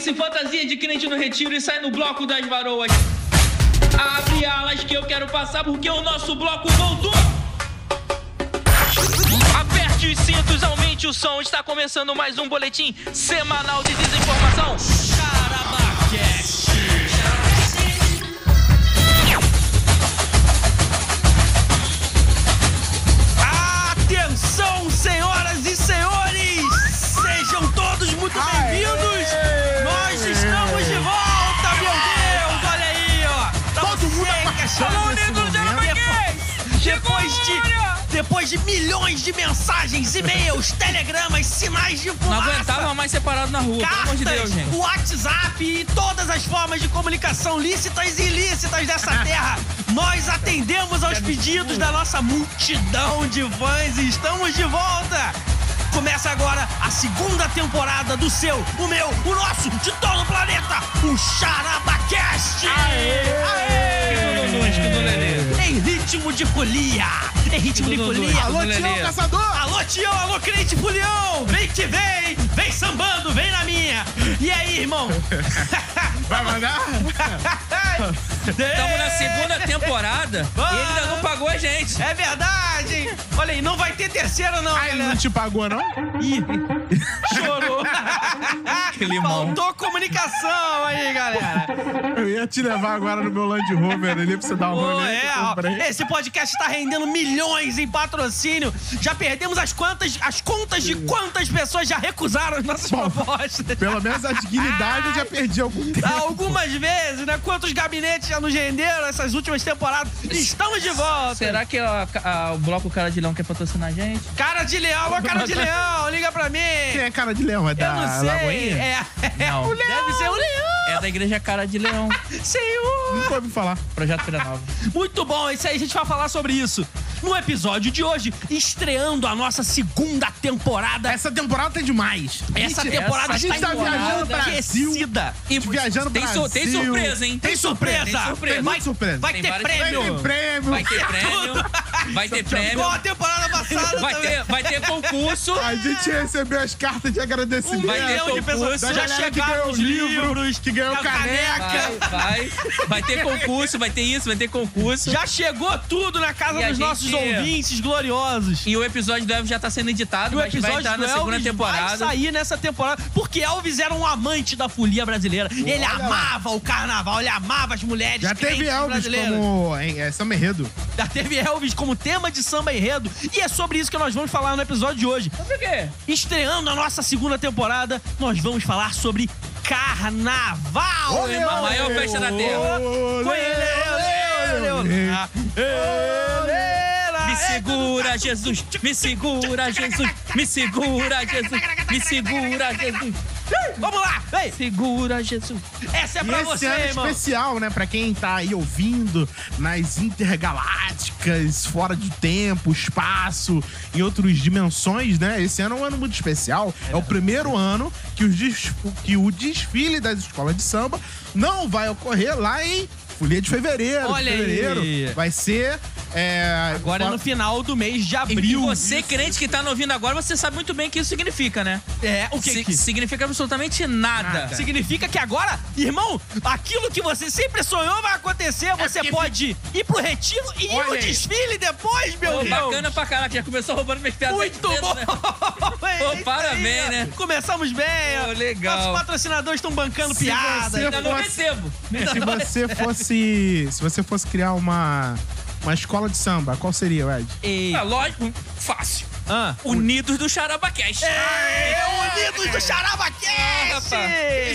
se fantasia de crente no retiro e sai no bloco das varoas. Abre alas que eu quero passar porque o nosso bloco voltou. Aperte os cintos, aumente o som. Está começando mais um boletim semanal de desinformação. Depois de milhões de mensagens, e-mails, telegramas, sinais de Não fumaça... aguentava mais separado na rua, pelo amor de Deus, cartas, gente. WhatsApp e todas as formas de comunicação lícitas e ilícitas dessa terra. Nós atendemos aos pedidos da nossa multidão de fãs e estamos de volta. Começa agora a segunda temporada do seu, o meu, o nosso, de todo o planeta, o CharabaCast! Que do Lulus, que do Lelê. Em ritmo de folia! Em ritmo de folia! Alô. Tião Caçador! Alô, Tião, alô, crente Fulião! Vem que vem! Vem sambando, vem na minha! E aí, irmão? Vai mandar? Estamos na segunda temporada e ele ainda não pagou a gente. É verdade, hein? Olha aí, não vai ter terceira, não, Ah, ele galera. não te pagou, não? Ih, chorou. Que limão. Faltou comunicação aí, galera. Eu ia te levar agora no meu Land Rover ali pra você dar um rolê. é, esse podcast tá rendendo milhões em patrocínio. Já perdemos as quantas, as contas de quantas pessoas já recusaram as nossas Bom, propostas. Pelo menos a dignidade eu já perdi algum tempo. Algumas vezes, né? Quantos gabinetes já nos renderam essas últimas temporadas? Estamos de volta. Será que a- a- o Bloco Cara de Leão quer patrocinar a gente? Cara de leão, alô, cara de leão, liga pra mim. Quem é cara de leão? É Eu da não sei. Lagoinha? É, é Não. o leão. Deve ser o leão. É da Igreja Cara de Leão. Senhor. Nunca ouvi falar. Projeto Feira Nova. Muito bom, isso aí a gente vai falar sobre isso. No episódio de hoje, estreando a nossa segunda temporada. Essa temporada tem demais. Essa Gente, temporada a gente está tá viajando pra Brasil. aquecida. E viajando Tem, Brasil. tem surpresa, hein? Tem surpresa. Tem surpresa. Tem surpresa. Vai Tem ter vários prêmio. Tem prêmio. Vai ter prêmio. Vai ter prêmio. Igual a temporada passada Vai também. ter, vai ter concurso. A gente recebeu as cartas de agradecimento. Um Vai ter milhão de concurso. pessoas Da já chegaram ganhou os livro, livros, que ganhou a caneca. Vai, vai. Vai ter concurso, vai ter isso, vai ter concurso. Já chegou tudo na casa E dos gente- nossos ouvintes gloriosos. E o episódio do Elvis já tá sendo editado, E o mas vai episódio estar do na segunda Elvis temporada. vai sair nessa temporada, porque Elvis era um amante da folia brasileira. ele lá. amava o carnaval, ele amava as mulheres Já teve Elvis brasileiras. como em, é, Samba Enredo. Já teve Elvis como tema de samba enredo. E é sobre isso que nós vamos falar no episódio de hoje. Por quê? Estreando a nossa segunda temporada, nós vamos falar sobre carnaval, Olê, irmão. Maior festa da terra. Me segura, Jesus! Me segura, Jesus! Me segura, Jesus! Me segura, Jesus! Vamos lá, vem. Segura, Jesus! Essa é E pra esse você, ano é irmão. especial, né? Pra quem tá aí ouvindo nas intergalácticas, fora de tempo, espaço, em outras dimensões, né? Esse ano é um ano muito especial. É, o primeiro ano que, os des- que o desfile das escolas de samba não vai ocorrer lá em Folia de Fevereiro. Olha aí. fevereiro. Vai ser. É, Agora é no final do mês de E abril. você, crente que tá nos ouvindo agora, você sabe muito bem o que isso significa, né? É, o que que... Significa absolutamente nada. Nada. Significa que agora, irmão, aquilo que você sempre sonhou vai acontecer. Você porque pode ir pro retiro e ir no aí. desfile depois, meu Pô, Deus. bacana pra caraca, já começou roubando minhas piadas. Muito cedo, bom! né? É isso parabéns, aí, né? Começamos bem. Ó. legal. Nossos patrocinadores estão bancando Se piada. você Ainda não fosse- recebo. Se você fosse. Se você fosse criar uma. Uma escola de samba, qual seria, Ed? É lógico, fácil. Ah. Unidos do Charabacast. É, Unidos do Ah. Charabacast!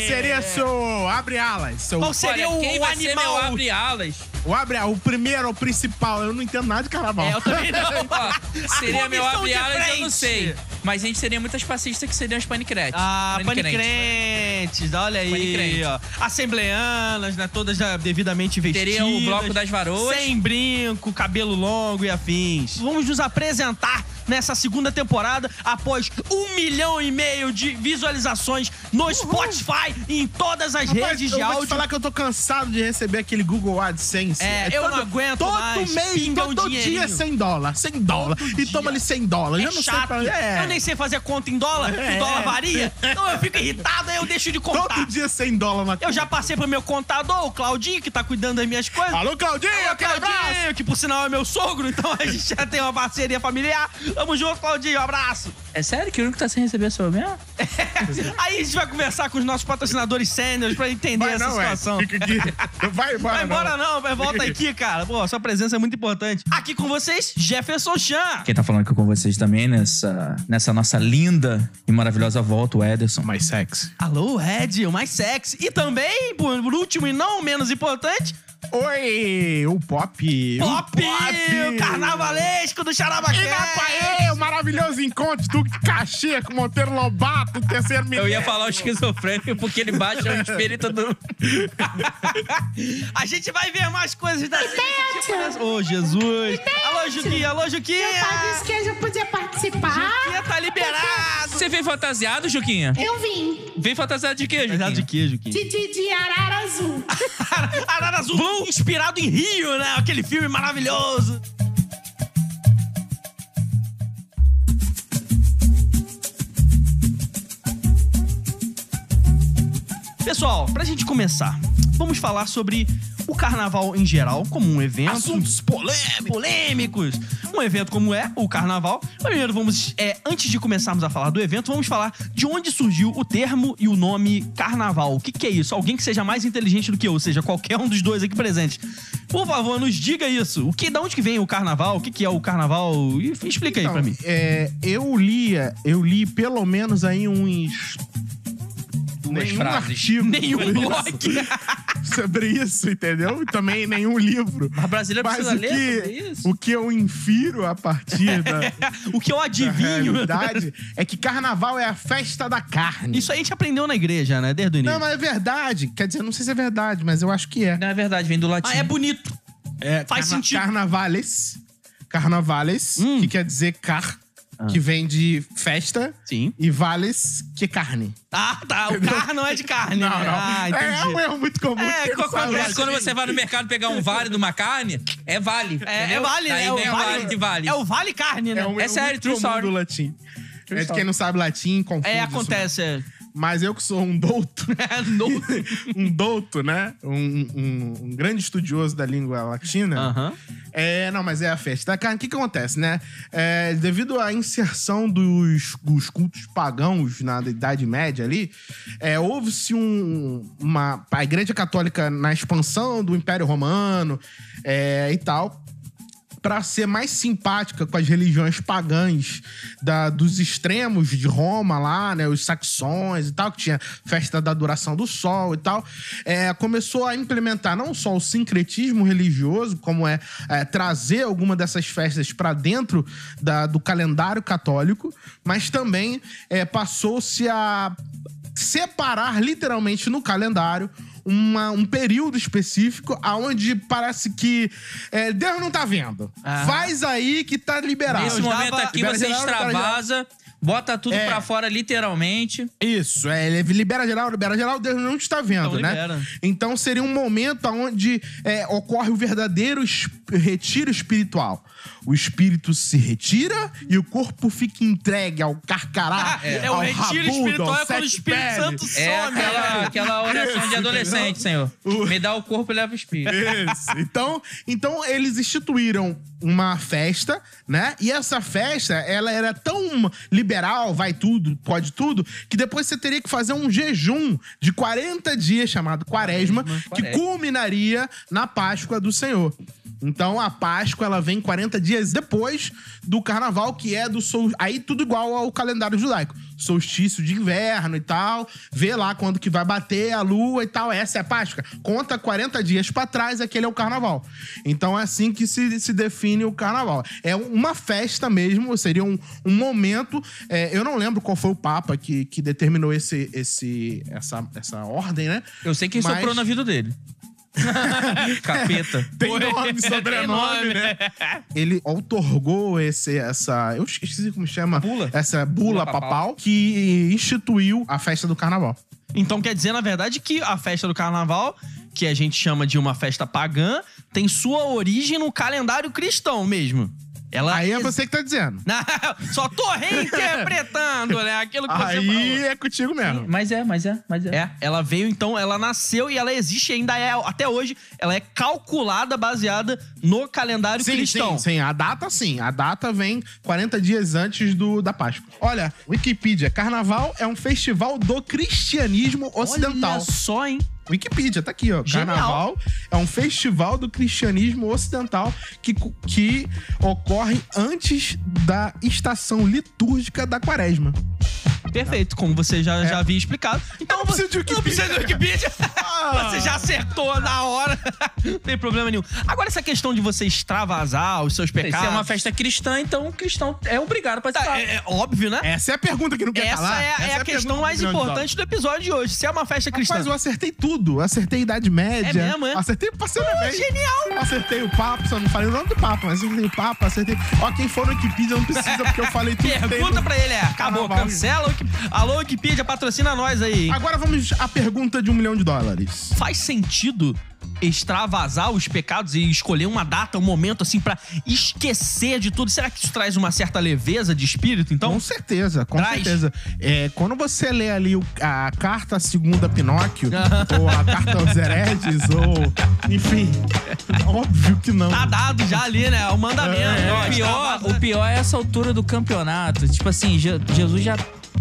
Seria seu. Abre alas. Seu, Qual seria Olha, o, quem o vai ser animal? meu abre alas? O abre o primeiro, o principal. Eu não entendo nada de carnaval. É, eu também não. Ó, seria meu abre alas, eu não sei. Mas a gente seria muitas passistas que seriam as panicretes. Ah, Panicrentes. panicrentes, olha aí, Panicrente. ó. Assembleanas, né? Todas já devidamente vestidas. Teria o bloco das varoas. Sem brinco, cabelo longo e afins. Vamos nos apresentar nessa segunda temporada após um milhão e meio de visualizações no Spotify e em todas as Rapaz, redes eu de vou te áudio. falar que eu tô cansado de receber aquele Google AdSense. É, eu não aguento todo mais. mês, Pinga um todo dia 100 dólares, 100 dólares. E dia. toma ali 100 dólares. É eu não chato. sei pra... é. Eu nem sei fazer conta em dólar, É. o dólar varia. Então eu fico irritado, aí eu deixo de contar. Todo dia 100 dólares na Eu já passei pro meu contador, o Claudinho, que tá cuidando das minhas coisas. Alô, Claudinho, Ô, aquele abraço. Claudinho, que por sinal é meu sogro, então a gente já tem uma parceria familiar. Tamo junto, Claudinho, um abraço. É sério que o único que tá sem receber sou eu mesmo? Aí a gente vai conversar com os nossos patrocinadores sêniores pra entender Vai essa não, é. situação. Fica aqui. Vai embora, Vai embora não, vai volta aqui, cara. Pô, sua presença é muito importante. Aqui com vocês, Jefferson Chan. Quem tá falando aqui com vocês também nessa, nessa nossa linda e maravilhosa volta, o Ederson. Mais sexy. Alô, Ed, o mais sexy. E também, por último e não menos importante, Oi, o Pop. Pop, o carnavalesco do Xarabaquê. O maravilhoso encontro do Caxias com Monteiro Lobato, terceiro Eu ia falar o esquizofrênico porque ele baixa o espírito do. A gente vai ver mais coisas da Ô, Jesus. Alô, Juquinha, alô, Juquinha. Padre que eu podia participar. Juquinha tá liberado. Você veio fantasiado, Juquinha? Eu vim. Veio fantasiado de quê, Juquinha? Verdade de quê, Juquinha? De, de, de arara azul. Arara Azul, inspirado em Rio, né? Aquele filme maravilhoso. Pessoal, pra gente começar, vamos falar sobre o carnaval em geral, como um evento. Assuntos polêmicos. polêmicos. Um evento como é o carnaval. Primeiro, vamos, é, antes de começarmos a falar do evento, vamos falar de onde surgiu o termo e o nome carnaval. O que, que é isso? Alguém que seja mais inteligente do que eu, ou seja, qualquer um dos dois aqui presentes. Por favor, nos diga isso. O que, da onde que vem o carnaval? O que, que é o carnaval? Explica aí Então, pra mim. é, eu lia, eu li pelo menos aí uns. Nenhum frases. artigo Nenhum blog. sobre isso, entendeu? E também nenhum livro. Mas brasileiro Mas precisa o ler sobre que, isso? o que eu infiro a partir da, o que eu adivinho. realidade é que carnaval é a festa da carne. Isso aí a gente aprendeu na igreja, né? Desde o início. Não, mas é verdade. Quer dizer, não sei se é verdade, mas eu acho que é. Não é verdade, vem do latim. Ah, é bonito. É, Faz sentido. Carnavales. Carnavales, Hum. que quer dizer car, que vem de festa. Sim. E vales, que é carne. Ah, tá. O carro não é de carne. Não, né? não. Ah, entendi. é um erro muito comum. É, qual- Mas quando você vai no mercado pegar um vale de uma carne, é vale. É, é vale, né? É o vale de vale. É o vale carne, né? É um É erro sério, true story. do latim. É de quem não sabe latim, confunde É, isso acontece. É. Mas eu que sou um douto, No- um douto, né? Um, um- um grande estudioso da língua latina. Aham. É, não, mas é a festa da carne. O que, que acontece, né? É, devido à inserção dos, dos cultos pagãos na Idade Média ali, é, houve-se um, uma. A Igreja Católica, na expansão do Império Romano é, e tal. Pra ser mais simpática com as religiões pagãs da- dos extremos de Roma lá, né? Os saxões e tal, que tinha festa da adoração do sol e tal. é, começou a implementar não só o sincretismo religioso, como é, é, trazer alguma dessas festas para dentro da- do calendário católico, mas também é, passou-se a separar literalmente no calendário uma- um período específico aonde parece que é, Deus não tá vendo. Ah. Faz aí que tá liberado. Nesse momento dava- aqui você geral, extravasa, bota tudo É. pra fora literalmente. Isso, é, ele libera geral, libera geral, Deus não está vendo, Então né? libera. Então seria um momento onde é, ocorre o verdadeiro es- retiro espiritual. O espírito se retira e o corpo fica entregue ao carcará, É, ao o retiro rabudo, espiritual ao é quando o sete Espírito pele. Santo É some. aquela, né? aquela oração de adolescente, senhor. Me dá o corpo e leva o espírito. Isso. Então, então eles instituíram uma festa, né? E essa festa, ela era tão liberal, vai tudo, pode tudo, que depois você teria que fazer um jejum de 40 dias chamado Quaresma, que Quaresma. culminaria na Páscoa do Senhor. Então a Páscoa ela vem 40 dias depois do carnaval, que é do sol... aí tudo igual ao calendário judaico. Solstício de inverno e tal, vê lá quando que vai bater a lua e tal, essa é a Páscoa. Conta 40 dias pra trás, aquele é o carnaval. Então é assim que se, se define o carnaval. É uma festa mesmo, seria um, um momento. é, eu não lembro qual foi o Papa que, que determinou esse, esse, essa, essa ordem, né? Eu sei quem Mas- soprou na vida dele. Capeta. Tem nome, sobrenome, né? Ele outorgou esse, essa. Eu esqueci como chama. Bula. Essa bula, Bula papal. papal. que instituiu a festa do carnaval. Então quer dizer, na verdade, que a festa do carnaval, que a gente chama de uma festa pagã, tem sua origem no calendário cristão mesmo. Ela Aí é você que tá dizendo. Não, só tô reinterpretando, né? Aquilo que você Aí falou. é contigo mesmo. Mas é, mas é, mas é. É, ela veio então, ela nasceu e ela existe ainda é até hoje, ela é calculada baseada no calendário Sim, cristão. sim, sim. A data, sim. A data vem 40 dias antes do, da Páscoa. Olha, Wikipedia. Carnaval é um festival do cristianismo ocidental. Olha só, hein? Wikipedia, tá aqui, ó. Genial. Carnaval é um festival do cristianismo ocidental que, que ocorre antes da estação litúrgica da quaresma. Perfeito, como você já, já havia explicado. Então não preciso de Não precisa de Wikipedia. Ah. Você já acertou na hora. não tem problema nenhum. Agora, essa questão de você extravasar os seus Se pecados. é uma festa cristã, então o cristão é obrigado a Tá, participar. é, é óbvio, né? Essa é a pergunta que não quer Essa calar. é, é Essa a questão mais importante do episódio de hoje. Se é uma festa cristã. Mas eu acertei tudo. Acertei Idade Média. É mesmo, é? Acertei o passeio bem. genial. Acertei o papo, só não falei o nome do papo, mas acertei o papo, acertei. Ó, quem for no Wikipedia não precisa, porque eu falei tudo. Pergunta pra ele, é. Acabou, Carnaval. cancela. o Alô, Wikipedia, patrocina nós aí. hein? Agora vamos à pergunta de um milhão de dólares. Faz sentido extravasar os pecados e escolher uma data, um momento assim pra esquecer de tudo? Será que isso traz uma certa leveza de espírito, então? com certeza, com traz. certeza. É, quando você lê ali o- a carta segunda Pinóquio, ou a carta aos hereges, ou. Enfim. óbvio que não. Tá dado já ali, né? O mandamento. É, ó, o, pior, o pior é essa altura do campeonato. Tipo assim, Je- Jesus já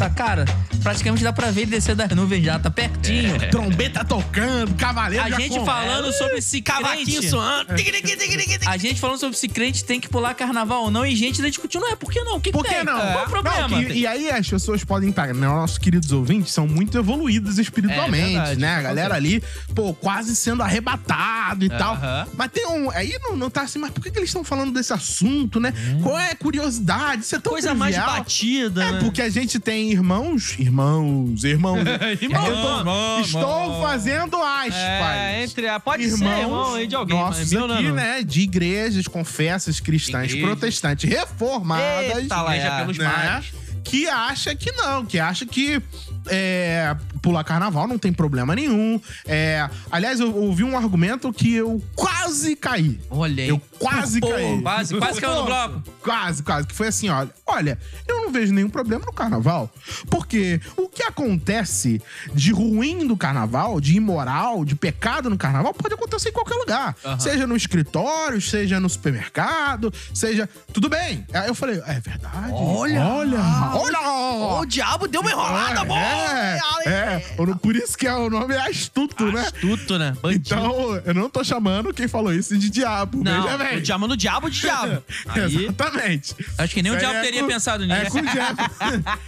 tá, cara, praticamente dá pra ver ele descer das nuvens já, tá pertinho. Trombeta tocando, cavaleiro. A gente com- falando sobre se crente, suando. A gente falando sobre se crente tem que pular carnaval ou não, e gente discutindo, é, por que não? O que, que Por que não? Qual o problema? Não, que- e aí as pessoas podem estar, né? Nossos queridos ouvintes são muito evoluídos espiritualmente, É verdade, né? A galera ali, pô, quase sendo arrebatado e tal. Aham. Mas tem um. Aí não, não tá assim, mas por que, que eles estão falando desse assunto, né? Qual é a curiosidade? Isso é tão Coisa mais trivial. batida, É né? porque a gente tem irmãos, irmãos, irmãos. Irmão, Eu tô- irmão, estou irmão. fazendo aspas. É, entre a... Pode ser, irmãos irmão aí de alguém. nossos mas meu aqui, não. né? De igrejas, confessas cristãs, Igrejas. protestantes, reformadas. Eita, lá, Igreja é. pelos né? Que acha que não, que acha que é, pular carnaval não tem problema nenhum. É, aliás, eu ouvi um argumento que eu quase caí. Olha aí. Eu quase Pô, caí. Quase, quase caiu no bloco. Quase, quase. Que foi assim, olha. Olha, eu não vejo nenhum problema no carnaval. Porque o que acontece de ruim do carnaval, de imoral, de pecado no carnaval, pode acontecer em qualquer lugar. Seja no escritório, seja no supermercado, seja. Tudo bem. Aí eu falei, é verdade. Olha! Olha! Olha! Ó, o diabo deu uma enrolada, boa! É, é, é. Por isso que é, o nome é astuto, né? Astuto, né? Bandido. Então, eu não tô chamando quem falou isso de diabo. não, veja bem. o diabo no diabo de diabo. Aí... Exatamente. Acho que nem o diabo é teria com- pensado nisso. É com o diabo.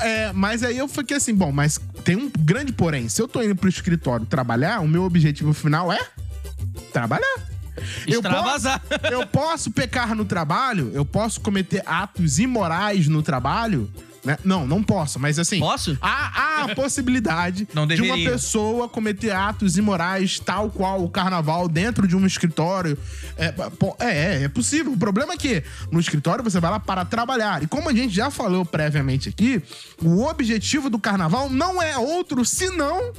É, mas aí eu fiquei assim, bom, mas tem um grande porém. Se eu tô indo pro escritório trabalhar, o meu objetivo final é trabalhar. Eu posso, eu posso pecar no trabalho, eu posso cometer atos imorais no trabalho. Né? Não, não posso, mas assim. Posso? Há, há a possibilidade de uma pessoa cometer atos imorais, tal qual o carnaval, dentro de um escritório. É, pô, é, é possível. O problema é que no escritório você vai lá para trabalhar. E como a gente já falou previamente aqui, o objetivo do carnaval não é outro senão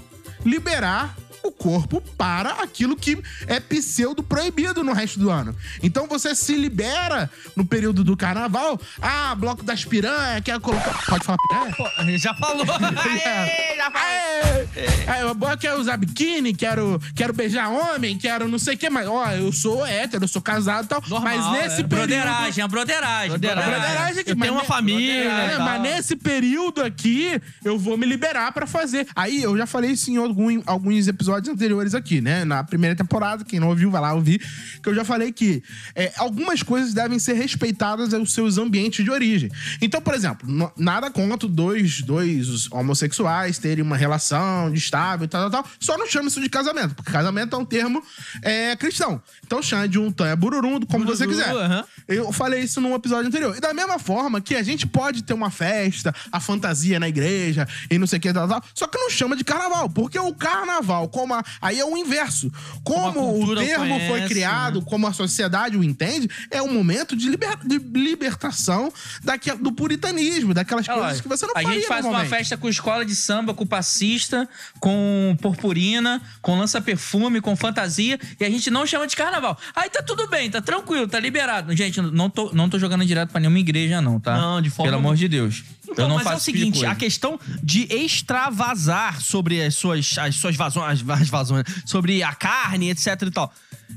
liberar o corpo para aquilo que é pseudo proibido no resto do ano. Então você se libera no período do carnaval. Ah, bloco das piranhas, quer colocar. Pode falar piranha? Pô, já falou. Aê, já falou. É, eu, eu quero usar biquíni, quero, quero beijar homem, quero não sei o que, mas ó, eu sou hétero, eu sou casado e tal. Normal, mas nesse é. período. Broderagem, a broderagem. Broderagem. Broderagem aqui, Eu tenho uma ne- família. É, mas nesse período aqui, eu vou me liberar pra fazer. Aí, eu já falei isso em algum- alguns episódios anteriores aqui, né? Na primeira temporada, quem não ouviu, vai lá ouvir. Que eu já falei que é, algumas coisas devem ser respeitadas aos seus ambientes de origem. Então, por exemplo, no- nada contra dois, dois homossexuais terem uma relação de estável e tal, tal, tal. Só não chama isso de casamento, porque casamento é um termo é, cristão. Então chama de um tanha bururum, como você Bururu, quiser. aham. Eu falei isso num episódio anterior. E da mesma forma que a gente pode ter uma festa, a fantasia na igreja e não sei o que, tal, tal, só que não chama de carnaval, porque o carnaval, como a, aí é o inverso. Como a Como, o termo foi conhece, criado, né? como a sociedade o entende, é um momento de, liber- de libertação daquela, do puritanismo, daquelas É coisas que você não a faria gente faz uma festa com escola de samba, com passista, com purpurina, com lança-perfume, com fantasia, e a gente não chama de carnaval. Aí tá tudo bem, tá tranquilo, tá liberado. Gente, não tô, não tô jogando direto pra nenhuma igreja, não, tá? Não, de forma Pelo amor de Deus. Então, eu não mas é o tipo seguinte, a questão de extravasar sobre as suas, as suas vazões, as vazões, sobre a carne, etc e tal.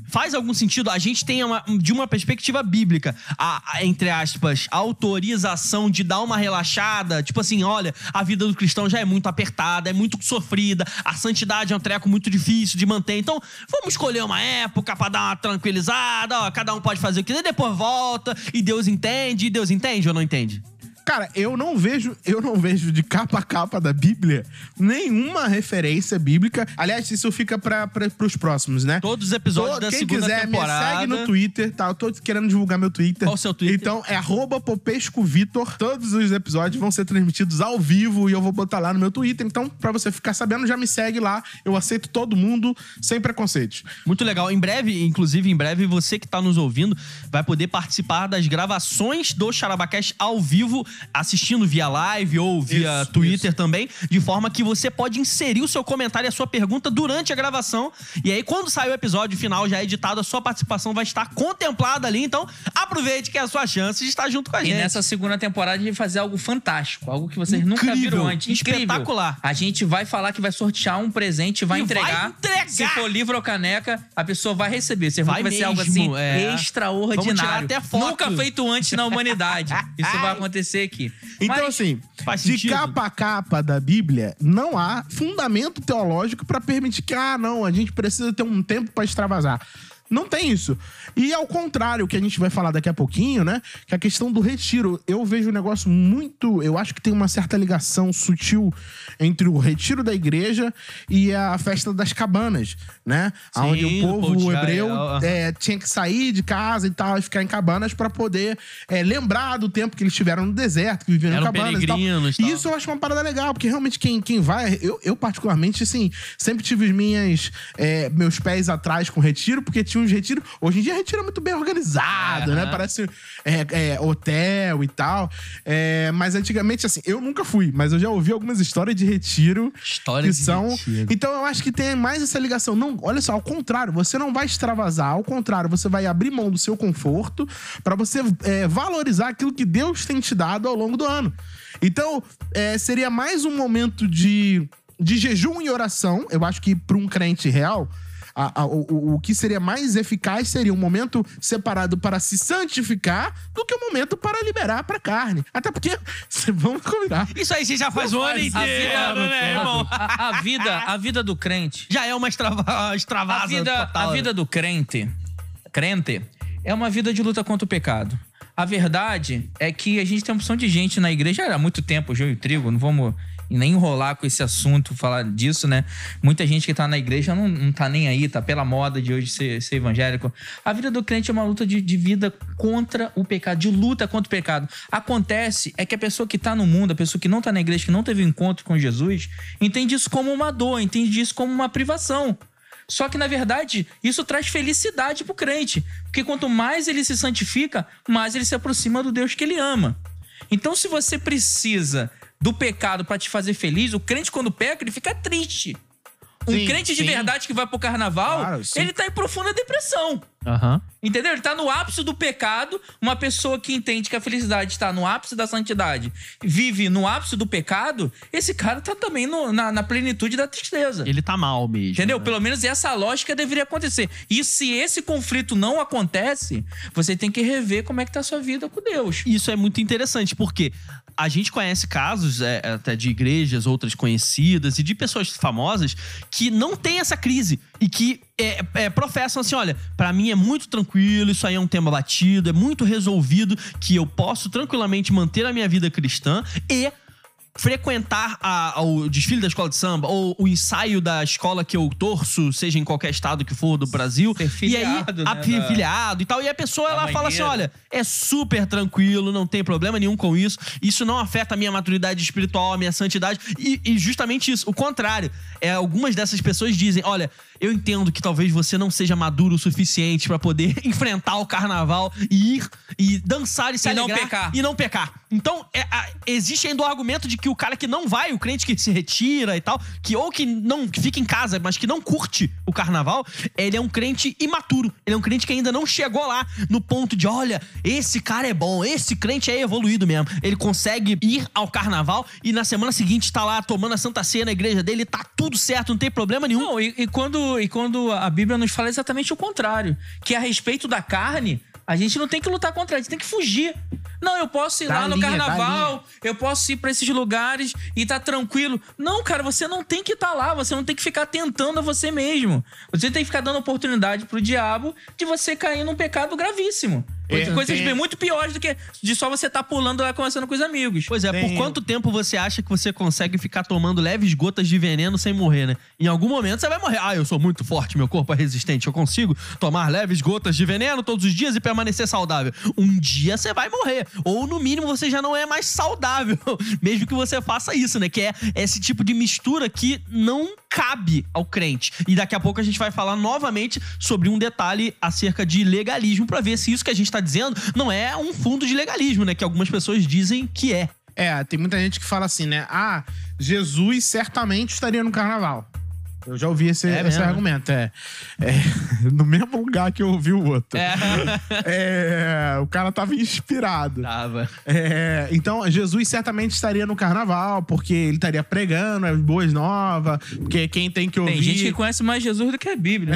Faz algum sentido? A gente tem uma, de uma perspectiva bíblica, a, a, entre aspas, autorização de dar uma relaxada, tipo assim, olha, a vida do cristão já é muito apertada, é muito sofrida, a santidade é um treco muito difícil de manter. Então, vamos escolher uma época pra dar uma tranquilizada, ó, cada um pode fazer o que quiser, depois volta e Deus entende, e Deus entende ou não entende? Cara, eu não vejo, eu não vejo de capa a capa da Bíblia nenhuma referência bíblica. Aliás, isso fica para os próximos, né? Todos os episódios Tô- da Quem segunda quiser, temporada. me segue no Twitter, tá? Eu tô querendo divulgar meu Twitter. Qual o seu Twitter? Então, é arroba Popesco Vitor. Todos os episódios vão ser transmitidos ao vivo e eu vou botar lá no meu Twitter. Então, pra você ficar sabendo, já me segue lá. Eu aceito todo mundo, sem preconceitos. Muito legal. Em breve, inclusive, em breve, você que tá nos ouvindo vai poder participar das gravações do Charabacast ao vivo, assistindo via live ou via Isso, Twitter também, de forma que você pode inserir o seu comentário e a sua pergunta durante a gravação. E aí, quando sair o episódio final já editado, a sua participação vai estar contemplada ali. Então, aproveite que é a sua chance de estar junto com a E gente. nessa segunda temporada a gente vai fazer algo fantástico, algo que vocês nunca Incrível, viram antes. Incrível. espetacular. A gente vai falar que vai sortear um presente, vai E vai entregar. entregar. Se for livro ou caneca, a pessoa vai receber. Você Vai vai, vai ser algo assim é. extraordinário. Vamos tirar até foto. Nunca feito antes na humanidade. Isso vai acontecer aqui. Então, Mas- assim, de capa a capa da Bíblia, não há fundamento teológico pra permitir que, ah, não, a gente precisa ter um tempo pra extravasar. Não tem isso. E ao contrário, que a gente vai falar daqui a pouquinho, né? Que a questão do retiro. Eu vejo um negócio muito. Eu acho que tem uma certa ligação sutil entre o retiro da igreja e a festa das cabanas, né? Sim, Onde o povo Paul hebreu é, tinha que sair de casa e tal, e ficar em cabanas pra poder é, lembrar do tempo que eles tiveram no deserto, que viviam em Eram cabanas e tal. e isso eu acho uma parada legal, porque realmente quem, quem vai, eu, eu particularmente, assim, sempre tive as minhas, é, meus pés atrás com retiro, porque tinha uns retiros. Hoje em dia, retiro é muito bem organizado, né? Parece é, é, hotel e tal. É, mas antigamente, assim, eu nunca fui, mas eu já ouvi algumas histórias de retiro História que de são. retiro. Então eu acho que tem mais essa ligação. Não, olha só, ao contrário, você não vai extravasar, ao contrário, você vai abrir mão do seu conforto pra você é, valorizar aquilo que Deus tem te dado ao longo do ano. Então, é, seria mais um momento de, de jejum e oração. Eu acho que para um crente real. A- a- o, o- que seria mais eficaz seria um momento separado para se santificar do que um momento para liberar para carne. Até porque, vamos combinar. Isso aí você já faz o ano A inteiro, vida, né, irmão? a, a vida, a vida do crente. Já é uma extrava, extravasa A vida, total. a vida do crente, crente, é uma vida de luta contra o pecado. A verdade é que a gente tem uma opção de gente na igreja há muito tempo, joio e trigo, não vamos nem enrolar com esse assunto, falar disso, né? Muita gente que tá na igreja não, não tá nem aí, tá pela moda de hoje ser, ser evangélico. A vida do crente é uma luta de, de vida contra o pecado, de luta contra o pecado. Acontece é que a pessoa que tá no mundo, a pessoa que não tá na igreja, que não teve um encontro com Jesus, entende isso como uma dor, entende isso como uma privação. Só que, na verdade, isso traz felicidade pro crente. Porque quanto mais ele se santifica, mais ele se aproxima do Deus que ele ama. Então, se você precisa do pecado pra te fazer feliz, o crente, quando peca, ele fica triste. Um Sim, crente de sim. verdade que vai pro carnaval, Claro, ele tá em profunda depressão. Aham. Entendeu? Ele tá no ápice do pecado. Uma pessoa que entende que a felicidade está no ápice da santidade, vive no ápice do pecado, esse cara tá também no- na, na plenitude da tristeza. Ele tá mal mesmo. Entendeu? né? Pelo menos essa lógica deveria acontecer. E se esse conflito não acontece, você tem que rever como é que tá a sua vida com Deus. Isso é muito interessante, porque a gente conhece casos é, até de igrejas, outras conhecidas, e de pessoas famosas que não têm essa crise e que é, é, professam assim: olha, pra mim é muito tranquilo, isso aí é um tema batido, é muito resolvido, que eu posso tranquilamente manter a minha vida cristã e frequentar a- o desfile da escola de samba ou o ensaio da escola que eu torço, seja em qualquer estado que for do Brasil. Ser e aí, filiado, né, fi- da- filiado e tal. E a pessoa, da ela fala assim: olha, é super tranquilo, não tem problema nenhum com isso. Isso não afeta a minha maturidade espiritual, a minha santidade. E, e justamente isso, o contrário. É, algumas dessas pessoas dizem: olha, eu entendo que talvez você não seja maduro o suficiente pra poder enfrentar o carnaval e ir e dançar e se E não alegrar pecar. e não pecar. Então, é, a- existe ainda o argumento de que o cara que não vai, o crente que se retira e tal, que ou que não que fica em casa, mas que não curte o carnaval, ele é um crente imaturo. Ele é um crente que ainda não chegou lá no ponto de, olha, esse cara é bom, esse crente é evoluído mesmo. Ele consegue ir ao carnaval e na semana seguinte tá lá tomando a Santa Ceia na igreja dele, tá tudo certo, não tem problema nenhum. Não, e, e quando, e quando a Bíblia nos fala exatamente o contrário. Que a respeito da carne, a gente não tem que lutar contra ela, a gente tem que fugir. Não, eu posso ir Dá lá no linha, dá carnaval, eu posso ir pra esses lugares e tá tranquilo. Não, cara, você não tem que estar lá, você não tem que ficar tentando a você mesmo. Você tem que ficar dando oportunidade pro diabo de você cair num pecado gravíssimo. É, Coisas tem- bem muito piores do que de só você tá pulando lá conversando com os amigos. Pois é, Tem- por quanto tempo você acha que você consegue ficar tomando leves gotas de veneno sem morrer, né? Em algum momento você vai morrer. Ah, eu sou muito forte, meu corpo é resistente, eu consigo tomar leves gotas de veneno todos os dias e permanecer saudável. Um dia você vai morrer. Ou no mínimo você já não é mais saudável, mesmo que você faça isso, né? Que é esse tipo de mistura que não cabe ao crente. E daqui a pouco a gente vai falar novamente sobre um detalhe acerca de legalismo pra ver se isso que a gente tá dizendo não é um fundo de legalismo, né? Que algumas pessoas dizem que é. É, tem muita gente que fala assim, né? Ah, Jesus certamente estaria no carnaval. Eu já ouvi esse, É esse argumento. É, é, no mesmo lugar que eu ouvi o outro. É. É, o cara tava inspirado. Tava. É, então, Jesus certamente estaria no carnaval, porque ele estaria pregando as boas novas, porque quem tem que ouvir. Tem gente que conhece mais Jesus do que a Bíblia.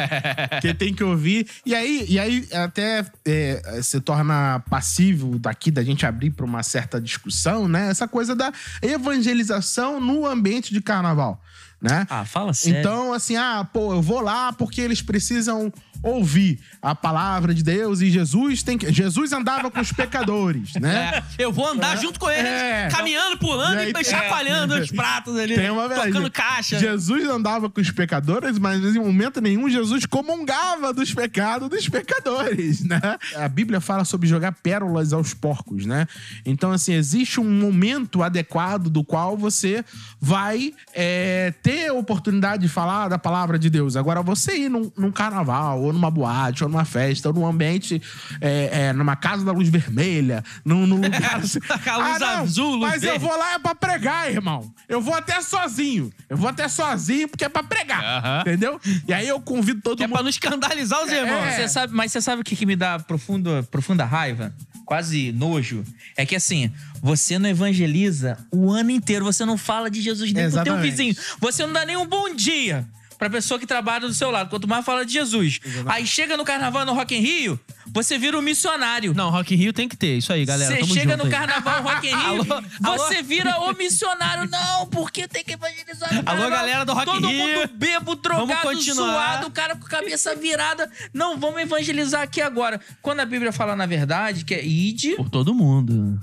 que tem que ouvir. E aí, e aí até é, se torna passivo daqui da gente abrir para uma certa discussão, né? Essa coisa da evangelização no ambiente de carnaval, né? Ah, fala sério. Então, assim, ah, pô, eu vou lá porque eles precisam ouvir a palavra de Deus e Jesus tem que. Jesus andava com os pecadores, né? É, eu vou andar junto com ele, É. caminhando, pulando E aí e, chacoalhando os pratos ali, Tem uma verdade. tocando caixa. Jesus andava com os pecadores, mas em momento nenhum Jesus comungava dos pecados dos pecadores, né? A Bíblia fala sobre jogar pérolas aos porcos, né? Então, assim, existe um momento adequado do qual você vai é, ter a oportunidade de falar da palavra de Deus. Agora, você ir num, num carnaval, ou numa boate, ou numa festa, ou num ambiente, é, é, numa casa da luz vermelha, num, num lugar... assim, A luz azul, mas eu verde. vou lá é pra pregar, irmão. Eu vou até sozinho. Eu vou até sozinho porque é pra pregar. Aham. Entendeu? E aí eu convido todo Que é mundo. pra não escandalizar os irmãos. É. Você sabe, mas você sabe o que, que me dá profunda, profunda raiva? Quase nojo. É que assim, você não evangeliza o ano inteiro. Você não fala de Jesus nem pro teu Exatamente. vizinho. Você não dá nem um bom dia pra pessoa que trabalha do seu lado. Quanto mais fala de Jesus. Aí chega no carnaval no Rock in Rio, você vira um missionário. Não, Rock in Rio tem que ter. Isso aí, galera. Você chega no aí. carnaval Rock in Rio, Alô, alô? você vira o missionário. Não, porque tem que evangelizar carnaval. galera do Rock in Todo Rio. mundo bebo, drogado, suado, o cara com a cabeça virada. Não, vamos evangelizar aqui agora. Quando a Bíblia fala na verdade, que é ide Por todo mundo.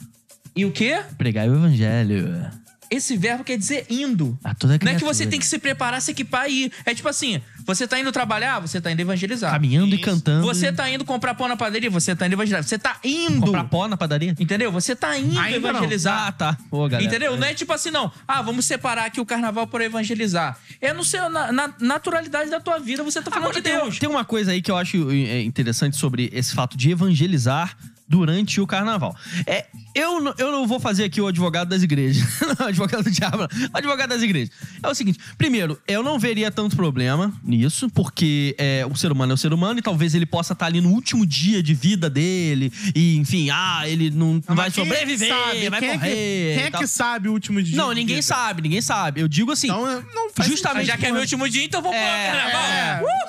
e o quê? Pregar o evangelho. Esse verbo quer dizer indo. A toda Não é que você tem que se preparar, se equipar e ir. É tipo assim, você tá indo trabalhar, você tá indo evangelizar. Caminhando e cantando. Você tá indo comprar pão na padaria, você tá indo evangelizar. Você tá indo. Comprar pó na padaria? Entendeu? Você tá indo Ainda não. evangelizar. Ah, tá. Ô, galera. Entendeu? Não é tipo assim, não. Ah, vamos separar aqui o carnaval para evangelizar. É no seu, na, na naturalidade da tua vida, você tá falando Agora, de tem, Deus. tem uma coisa aí que eu acho é, interessante sobre esse fato de evangelizar durante o carnaval. É, eu, não- eu não vou fazer aqui o advogado das igrejas. não, advogado do diabo, não. O advogado das igrejas. É o seguinte: primeiro, eu não veria tanto problema nisso, porque é, o ser humano é o ser humano e talvez ele possa estar ali no último dia de vida dele. E, enfim, ah, ele não, não vai é sobreviver, sabe? vai quem morrer. É que, quem é que sabe o último dia? Não, de ninguém vida? sabe, ninguém sabe. Eu digo assim. Então, não faz Justamente Já que é meu último dia, então vamos É, pro carnaval.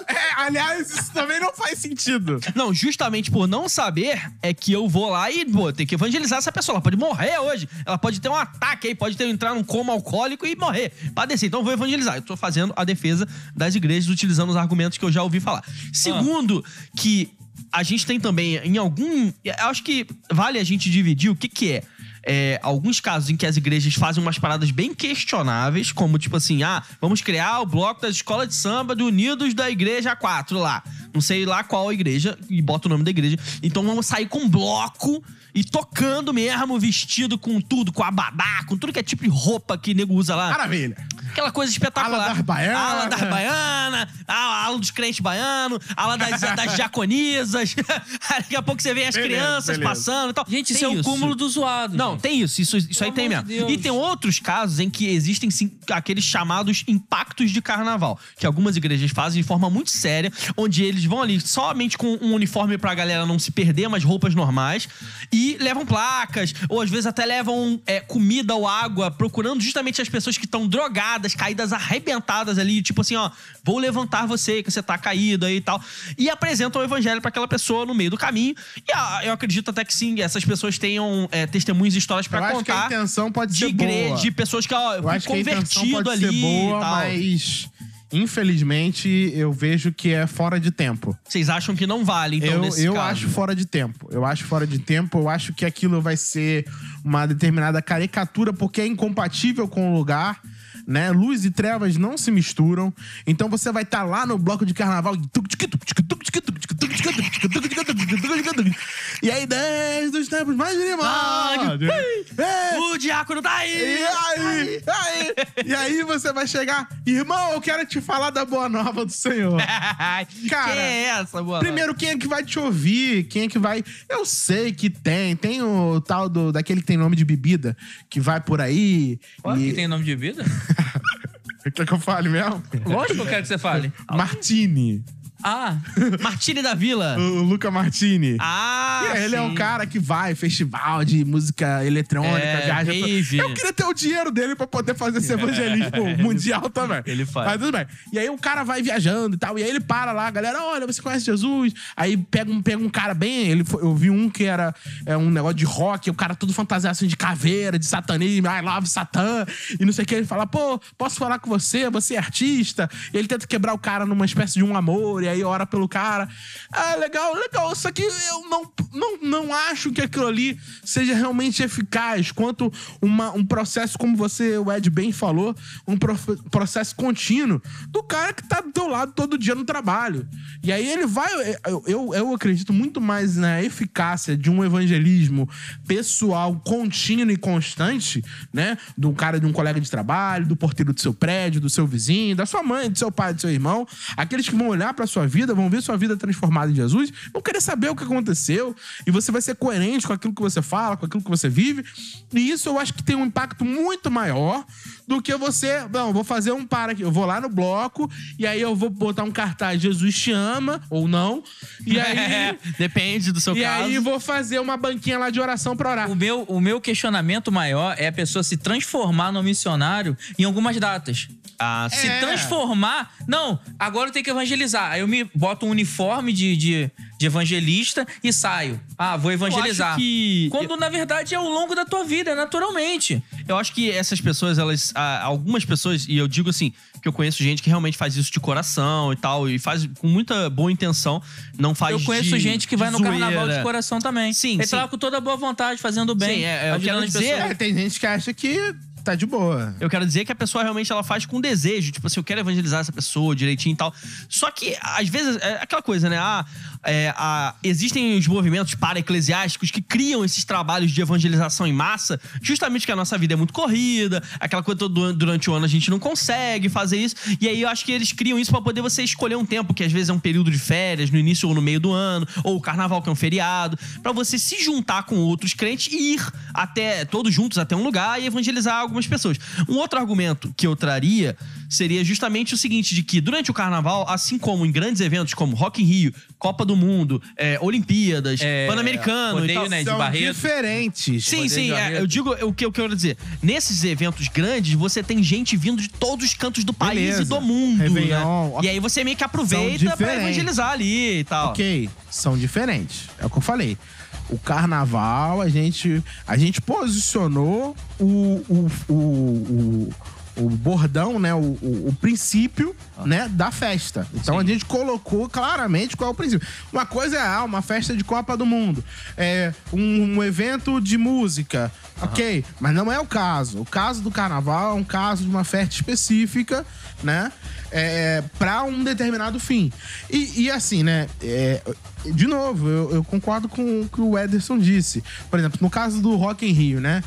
É, é, aliás, isso também não faz sentido. Não, justamente por não saber é que eu vou lá e, pô, tem que evangelizar essa pessoa. Ela pode morrer hoje. Ela pode ter um ataque aí, pode ter entrar num coma alcoólico e morrer. Padecer. Então eu vou evangelizar. Eu tô fazendo a defesa das igrejas utilizando os argumentos que eu já ouvi falar. Segundo, que a gente tem também em algum. Acho que vale a gente dividir o que, que é. é, alguns casos em que as igrejas fazem umas paradas bem questionáveis, como tipo assim, ah, vamos criar o bloco das escolas de samba do Unidos da Igreja 4 lá. Não sei lá qual igreja, e bota o nome da igreja. Então vamos sair com um bloco e tocando mesmo, vestido com tudo, com abadá, com tudo que é tipo de roupa que nego usa lá. Maravilha. Aquela coisa espetacular. Ala das baianas. Ala das baianas, a ala dos crentes baianos, ala das, das diaconisas. Daqui a pouco você vê as Beleza, crianças beleza. passando e tal. Gente, isso Tem é o cúmulo do zoado. Não, gente. tem isso. Isso, isso aí tem mesmo. de E Deus. tem outros casos em que existem sim aqueles chamados impactos de carnaval, que algumas igrejas fazem de forma muito séria, onde eles vão ali somente com um uniforme pra galera não se perder, mas roupas normais, e levam placas, ou às vezes até levam é, comida ou água, procurando justamente as pessoas que estão drogadas, caídas arrebentadas ali, tipo assim, ó, vou levantar você, que você tá caído aí e tal. E apresentam o evangelho pra aquela pessoa no meio do caminho. E ah, eu acredito até que sim, essas pessoas tenham é, testemunhos e histórias Eu pra acho que a contar intenção pode de ser igreja, boa. de pessoas que, ó, eu acho que a intenção convertido pode ali ser boa, e tal. mas infelizmente eu vejo que é fora de tempo. Vocês acham que não vale, então, eu nesse eu caso? acho fora de tempo. Eu acho fora de tempo. Eu acho que aquilo vai ser uma determinada caricatura porque é incompatível com o lugar. Né? Luz e trevas não se misturam. Então você vai estar lá no bloco de carnaval. E aí, 10 dos tempos mais animados. É. O diácono tá E aí! aí, aí, e aí você vai chegar, irmão, eu quero te falar da boa nova do Senhor. Cara, Quem é essa, boa? Primeiro, quem é que vai te ouvir? Quem é que vai. Eu sei que tem. Tem o tal do, daquele que tem nome de bebida, que vai por aí. Ó, e... que tem nome de bebida? Quer que eu fale mesmo? Lógico que eu quero que você fale. Martini. Ah, Martini da Vila. O Luca Martini. Ah, ele é um cara que vai, festival de música eletrônica, É, viaja. rave. Eu queria ter o dinheiro dele pra poder fazer esse evangelismo mundial também. ele faz. Mas tudo bem. E aí o cara vai viajando e tal. E aí ele para lá, a galera, olha, você conhece Jesus? Aí pega um, pega um cara bem. Ele foi- eu vi um que era é, um negócio de rock, o cara todo fantasiado assim de caveira, de satanismo, I love Satã, e não sei o que. Ele fala, pô, posso falar com você? Você é artista? E ele tenta quebrar o cara numa espécie de um amor, e aí ora pelo cara. Ah, legal, legal. Só que eu não, não, não acho que aquilo ali seja realmente eficaz quanto uma, um processo, como você, o Ed bem falou, um processo contínuo do cara que tá do teu lado todo dia no trabalho. E aí ele vai. Eu, eu, eu acredito muito mais na eficácia de um evangelismo pessoal, contínuo e constante, né? Um cara, de um colega de trabalho, do porteiro do seu prédio, do seu vizinho, da sua mãe, do seu pai, do seu irmão. Aqueles que vão olhar pra sua vida, vão ver sua vida transformada em Jesus, vão querer saber o que aconteceu. E você vai ser coerente com aquilo que você fala, com aquilo que você vive. E isso eu acho que tem um impacto muito maior do que você. Não, vou fazer um para aqui. Eu vou lá no bloco e aí eu vou botar um cartaz Jesus te ama, ou não. E aí. É, depende do seu E caso. aí vou fazer uma banquinha lá de oração pra orar. o meu, o meu questionamento maior é a pessoa se transformar no missionário em algumas datas. Ah, Se É. transformar. Não, agora eu tenho que evangelizar. Aí eu me boto um uniforme de, de, de evangelista e saio. Ah, vou evangelizar. Que- Quando na verdade é ao longo da tua vida, naturalmente. Eu acho que essas pessoas, elas. ah, algumas pessoas, e eu digo assim, que eu conheço gente que realmente faz isso de coração e tal, e faz com muita boa intenção, não faz Eu conheço de- gente que vai no zoeira. carnaval de coração também. Sim, Ele sim. tá lá com toda a boa vontade, fazendo bem. Sim, é, quero as dizer- pessoas. É, tem gente que acha que tá de boa. Eu quero dizer que a pessoa realmente ela faz com desejo, tipo assim, eu quero evangelizar essa pessoa direitinho e tal. Só que, às vezes, é aquela coisa, né? Ah, é, existem os movimentos para-eclesiásticos que criam esses trabalhos de evangelização em massa, justamente porque a nossa vida é muito corrida, aquela coisa toda durante o ano a gente não consegue fazer isso. E aí eu acho que eles criam isso pra poder você escolher um tempo, que às vezes é um período de férias, no início ou no meio do ano, ou o carnaval, que é um feriado, pra você se juntar com outros crentes e ir até todos juntos até um lugar e evangelizar algumas pessoas. Um outro argumento que eu traria seria justamente o seguinte: de que durante o carnaval, assim como em grandes eventos como Rock in Rio, Copa do Mundo, é, Olimpíadas, É, Pan-Americano e tal. né, São Barreto. diferentes. Sim, sim, é, eu digo o que eu quero dizer. Nesses eventos grandes, você tem gente vindo de todos os cantos do país Beleza. e do mundo. Réveillon, né? E aí você meio que aproveita diferentes. evangelizar ali e tal. Ok, são diferentes. É o que eu falei. O carnaval, a gente, a gente posicionou o, o, o, o, o bordão, né? O, o, o princípio, Ah. né? Da festa. Então a gente colocou claramente qual é o princípio. Uma coisa é ah, uma festa de Copa do Mundo, é um, um evento de música, ok? Mas não é o caso. O caso do carnaval é um caso de uma festa específica, né? É, para um determinado fim. E, e assim, né? é, de novo, eu, eu concordo com o que o Ederson disse. Por exemplo, no caso do Rock in Rio, né?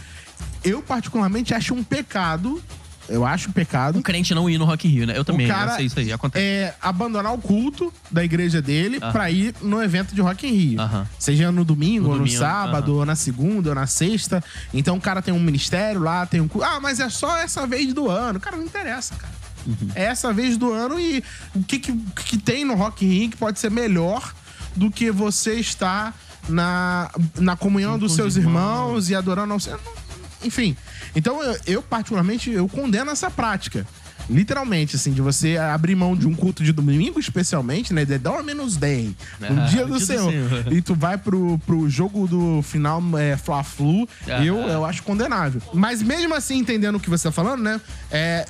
Eu, particularmente, acho um pecado. Eu acho um pecado. Um crente não ir no Rock in Rio, né? Eu também, o cara eu sei isso aí, acontece. é abandonar o culto da igreja dele Aham. pra ir no evento de Rock in Rio. Aham. Seja no domingo, No ou no domingo, sábado, aham. ou na segunda, ou na sexta. Então o cara tem um ministério lá, tem um culto. Ah, mas é só essa vez do ano. Cara, não interessa, cara. Uhum. É essa vez do ano e o que, que, que tem no Rock in Rio que pode ser melhor do que você estar na, na comunhão dos os seus irmãos. irmãos e adorando ao Senhor. Enfim. Então, eu, eu, particularmente, eu condeno essa prática. Literalmente, assim, de você abrir mão de um culto de domingo, especialmente, né? The Dominus Day. Ah, o dia do dia do Senhor. E tu vai pro, pro jogo do final é, Fla-Flu. Aham. Eu, eu acho condenável. Mas mesmo assim, entendendo o que você tá falando, né? É.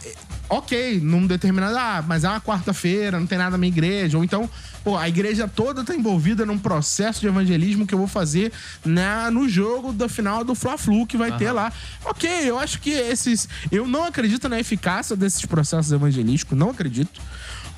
Ok, num determinado. Ah, mas é uma quarta-feira, não tem nada na minha igreja. Ou então, pô, a igreja toda tá envolvida num processo de evangelismo que eu vou fazer na, no jogo da final do Fla-Flu que vai ter lá. Ok, eu acho que esses. Eu não acredito na eficácia desses processos evangelísticos, não acredito.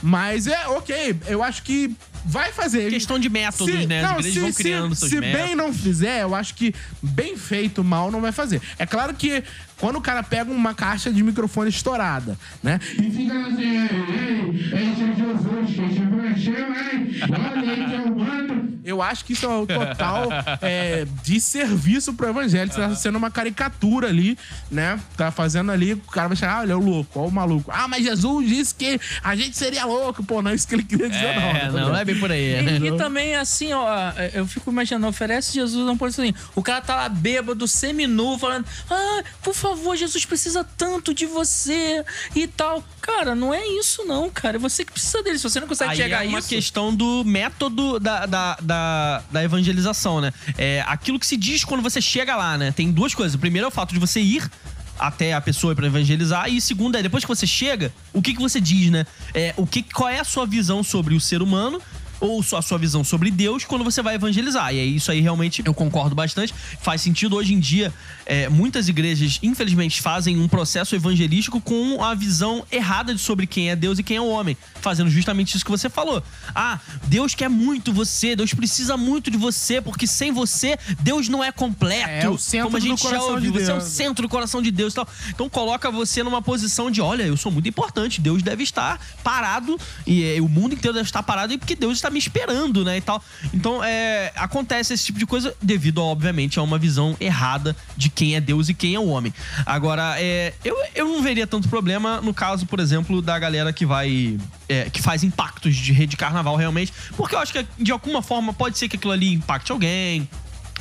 Mas é ok, eu acho que vai fazer. Questão de métodos, né? As igrejas vão criando seus se métodos. bem não fizer, eu acho que bem feito, mal não vai fazer. É claro que quando o cara pega uma caixa de microfone estourada, né? E fica assim, ei, ei, esse é Jesus, que se conheceu, hein? Olha aí que eu mando. Eu acho que isso é o total é, de serviço pro evangelho. Você tá sendo uma caricatura ali, né? Tá fazendo ali, o cara vai chegar, ah, olha é o louco, olha o maluco. Ah, mas Jesus disse que a gente seria louco. Pô, não é isso que ele queria dizer, não. É, não, não é bem por aí, né? E, e também, assim, ó, eu fico imaginando, oferece Jesus não pode ser assim. O cara tá lá bêbado, seminu, falando: Ah, por favor, Jesus precisa tanto de você e tal. Cara, não é isso, não, cara. É você que precisa dele. Se você não consegue Aí chegar é uma isso. questão do método da, da, da, da evangelização, né? É aquilo que se diz quando você chega lá, né? Tem duas coisas. O primeiro é o fato de você ir até a pessoa para evangelizar e segundo é depois que você chega, o que que você diz, né? É, o que qual é a sua visão sobre o ser humano? Ou só a sua visão sobre Deus quando você vai evangelizar. E aí, isso aí realmente eu concordo bastante. Faz sentido hoje em dia. É, muitas igrejas, infelizmente, fazem um processo evangelístico com a visão errada de sobre quem é Deus e quem é o homem. Fazendo justamente isso que você falou. Ah, Deus quer muito você, Deus precisa muito de você, porque sem você, Deus não é completo. É o centro Como a do gente já coração ouviu, de você é o centro do coração de Deus e tal. Então coloca você numa posição de, olha, eu sou muito importante, Deus deve estar parado e eh, o mundo inteiro deve estar parado e porque Deus está me esperando, né, e tal. Então, é, acontece esse tipo de coisa devido, obviamente, a uma visão errada de quem é Deus e quem é o homem. Agora, é, eu, eu não veria tanto problema no caso, por exemplo, da galera que vai... é, que faz impactos de rede de carnaval realmente, porque eu acho que de alguma forma pode ser que aquilo ali impacte alguém,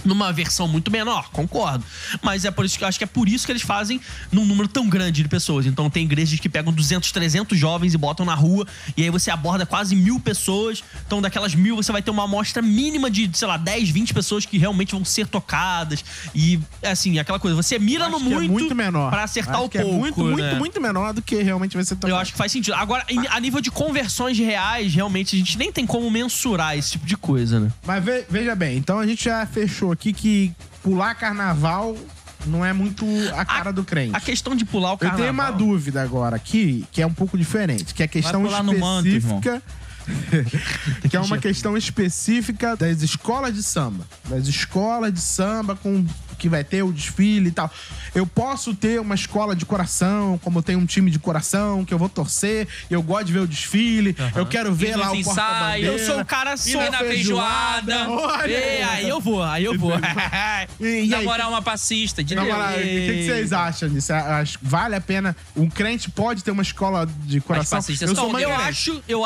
numa versão muito menor, concordo. Mas é por isso que eu acho que é por isso que eles fazem num número tão grande de pessoas. Então tem igrejas que pegam 200, 300 jovens e botam na rua, e aí você aborda quase mil pessoas. Então daquelas mil você vai ter uma amostra mínima de, sei lá, 10, 20 pessoas que realmente vão ser tocadas. E assim, aquela coisa, você mira no que muito, é muito menor. pra acertar Acho o que pouco. É muito, muito, né? muito menor do que realmente vai ser tocado. Eu acho que faz sentido. Agora, a nível de conversões reais, realmente, a gente nem tem como mensurar esse tipo de coisa, né? Mas ve- veja bem, então a gente já fechou aqui que pular carnaval não é muito a cara do crente. A questão de pular o Eu carnaval... tenho uma dúvida agora aqui, que é um pouco diferente, que é a questão manto, específica. que é uma questão específica das escolas de samba. Das escolas de samba com que vai ter o desfile e tal. Eu posso ter uma escola de coração, como eu tenho um time de coração, que eu vou torcer, eu gosto de ver o desfile, eu quero ver Ir lá o porta-bandeira. Eu sou o cara só na feijoada. Olha É, aí eu vou, aí eu vou. E, e aí, Namorar uma passista. De Agora, o que, que vocês acham disso? Acho- Vale a pena? Um crente pode ter uma escola de coração? Eu sou uma eu crente. acho, eu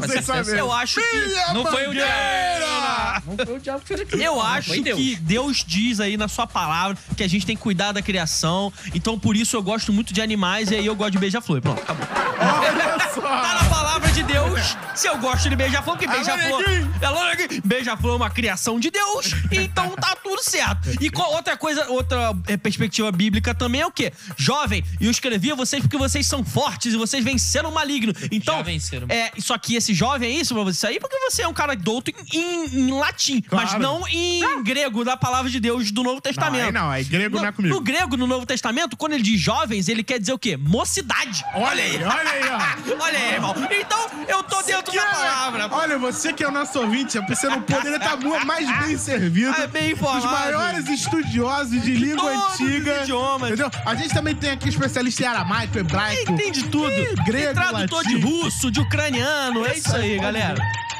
vocês saberem. Eu acho que. Filha Não foi o Mangueira! Não foi o diabo que. Eu Não, acho foi que Deus diz aí na sua palavra que a gente tem que cuidar da criação. Então, por isso eu gosto muito de animais e aí eu gosto de beija-flor. Pronto, acabou. Olha Tá na palavra de Deus. Se eu gosto de beija-flor, porque Alô, beija-flor. neguinho. Beija-flor é uma criação de Deus. Então tá tudo certo. E qual outra coisa, outra eh, perspectiva bíblica também é o quê? Jovem, e eu escrevi a vocês porque vocês são fortes e vocês venceram o maligno. Então. Já venceram. É, só que esse jovem é isso pra você sair porque você é um cara douto em, em- em latim, mas Claro. não em grego, da palavra de Deus do Novo Não, Testamento. aí não, aí grego No, não é comigo. no grego, no Novo Testamento, quando ele diz jovens, ele quer dizer o quê? Mocidade. Olha aí, olha aí, ó. Olha aí, irmão. Então, eu tô dentro da palavra. Olha, você que é o nosso ouvinte, você não poderia estar mu- mais bem servido. É bem informado. Os maiores estudiosos de língua todos os antiga. idiomas. Entendeu? A gente também tem aqui especialista em aramaico, hebraico. Entende tudo. Ih, grego, Tem tradutor latim. de russo, de ucraniano. É isso aí, galera.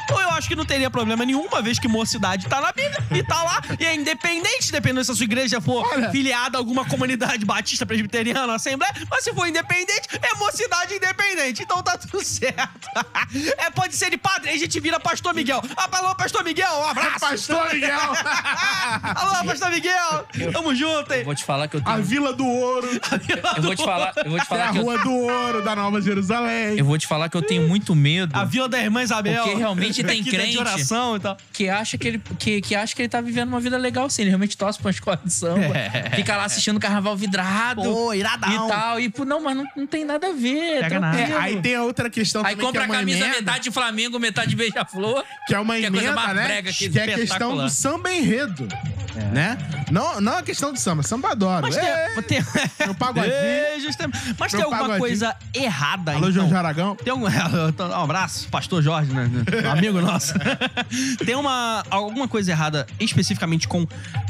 Então eu acho que não teria problema nenhum, uma vez que mocidade tá na Bíblia e tá lá. E é independente, dependendo se a sua igreja for Olha. filiada a alguma comunidade batista, presbiteriana, assembleia. Mas se for independente, é mocidade independente. Então tá tudo certo. É, pode ser de padre, aí a gente vira pastor Miguel. Ah, alô, pastor Miguel, um abraço. Pastor Miguel. alô, pastor Miguel. Tamo junto, hein? Eu vou te falar que eu a tenho. Vila do Ouro. Eu vou te falar, eu vou te É a falar que eu, Rua do Ouro da Nova Jerusalém. eu vou te falar que eu tenho muito medo A vila da irmã Isabel. Porque realmente tem que tá de crente. oração e tal. que acha que ele que, que acha que ele tá vivendo uma vida legal sim, ele realmente torce pra uma escola de samba, É. fica lá assistindo carnaval vidrado Pô, iradão. e tal, e pô, não, mas não, não tem nada a ver, Pega tranquilo. É, aí tem a outra questão Aí compra que é a camisa emenda, metade Flamengo, metade Beija-Flor. que é uma que é a coisa emenda, mais né? brega que que é a questão do samba enredo, né? Não, não a questão do samba, samba adoro. Mas É, tem. tem... Meu pagodinho. É. Mas tem alguma pagodinho. coisa errada aí. Alô, Jorge Aragão. Tem algum. Um abraço, pastor Jorge, né? Um amigo nosso. Tem uma, alguma coisa errada especificamente com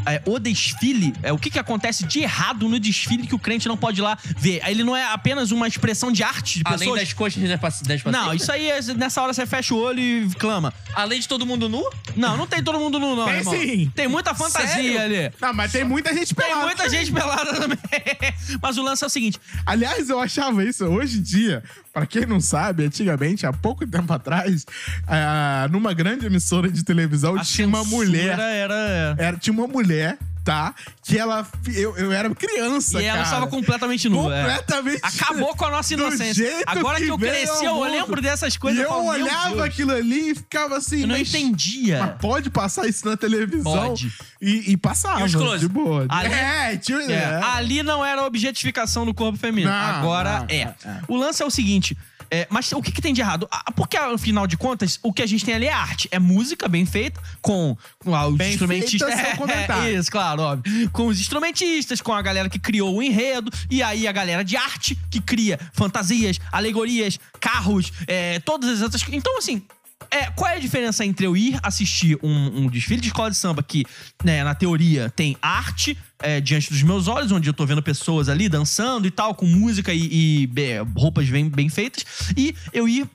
é, o desfile? É, o que, que acontece de errado no desfile que o crente não pode ir lá ver? Ele não é apenas uma expressão de arte de Além pessoas. das coxas das paci- das Não, pacientes. isso aí é, nessa hora você fecha o olho e clama. Além de todo mundo nu? Não, não tem todo mundo nu, não, Tem irmão. sim. Tem muita fantasia Sério? ali. Não, mas tem muita gente Tem pelada. muita gente pelada também. Mas o lance é o seguinte: Aliás, eu achava isso hoje em dia, pra quem não sabe, antigamente, há pouco tempo atrás, ah, numa grande emissora de televisão, a tinha uma mulher. Era. Era, tinha uma mulher, tá? Que ela. Eu, eu era criança. E ela cara. estava completamente nua. é. Completamente. Acabou com a nossa inocência. Agora que, eu veio cresci, eu lembro dessas coisas. E eu falo, meu olhava aquilo ali e ficava assim. Eu não mas- entendia. Mas pode passar isso na televisão? Pode. E, e passava. E os close? De boa. Ali- É, tio. É, É. Ali não era objetificação do corpo feminino. Não, Agora não, é. é, é. O lance é o seguinte. É, mas o que, que tem de errado? Porque, afinal de contas, o que a gente tem ali é arte. É música bem feita, com, com ah, os Bem instrumentistas. seu comentário. isso, claro, óbvio. Com os instrumentistas, com a galera que criou o enredo, e aí a galera de arte que cria fantasias, alegorias, carros, é, todas as outras. Então, assim. É, qual é a diferença entre eu ir assistir um, um desfile de escola de samba que, né, na teoria, tem arte é, diante dos meus olhos, onde eu tô vendo pessoas ali dançando e tal, com música e, e, be- roupas bem, bem feitas, e eu ir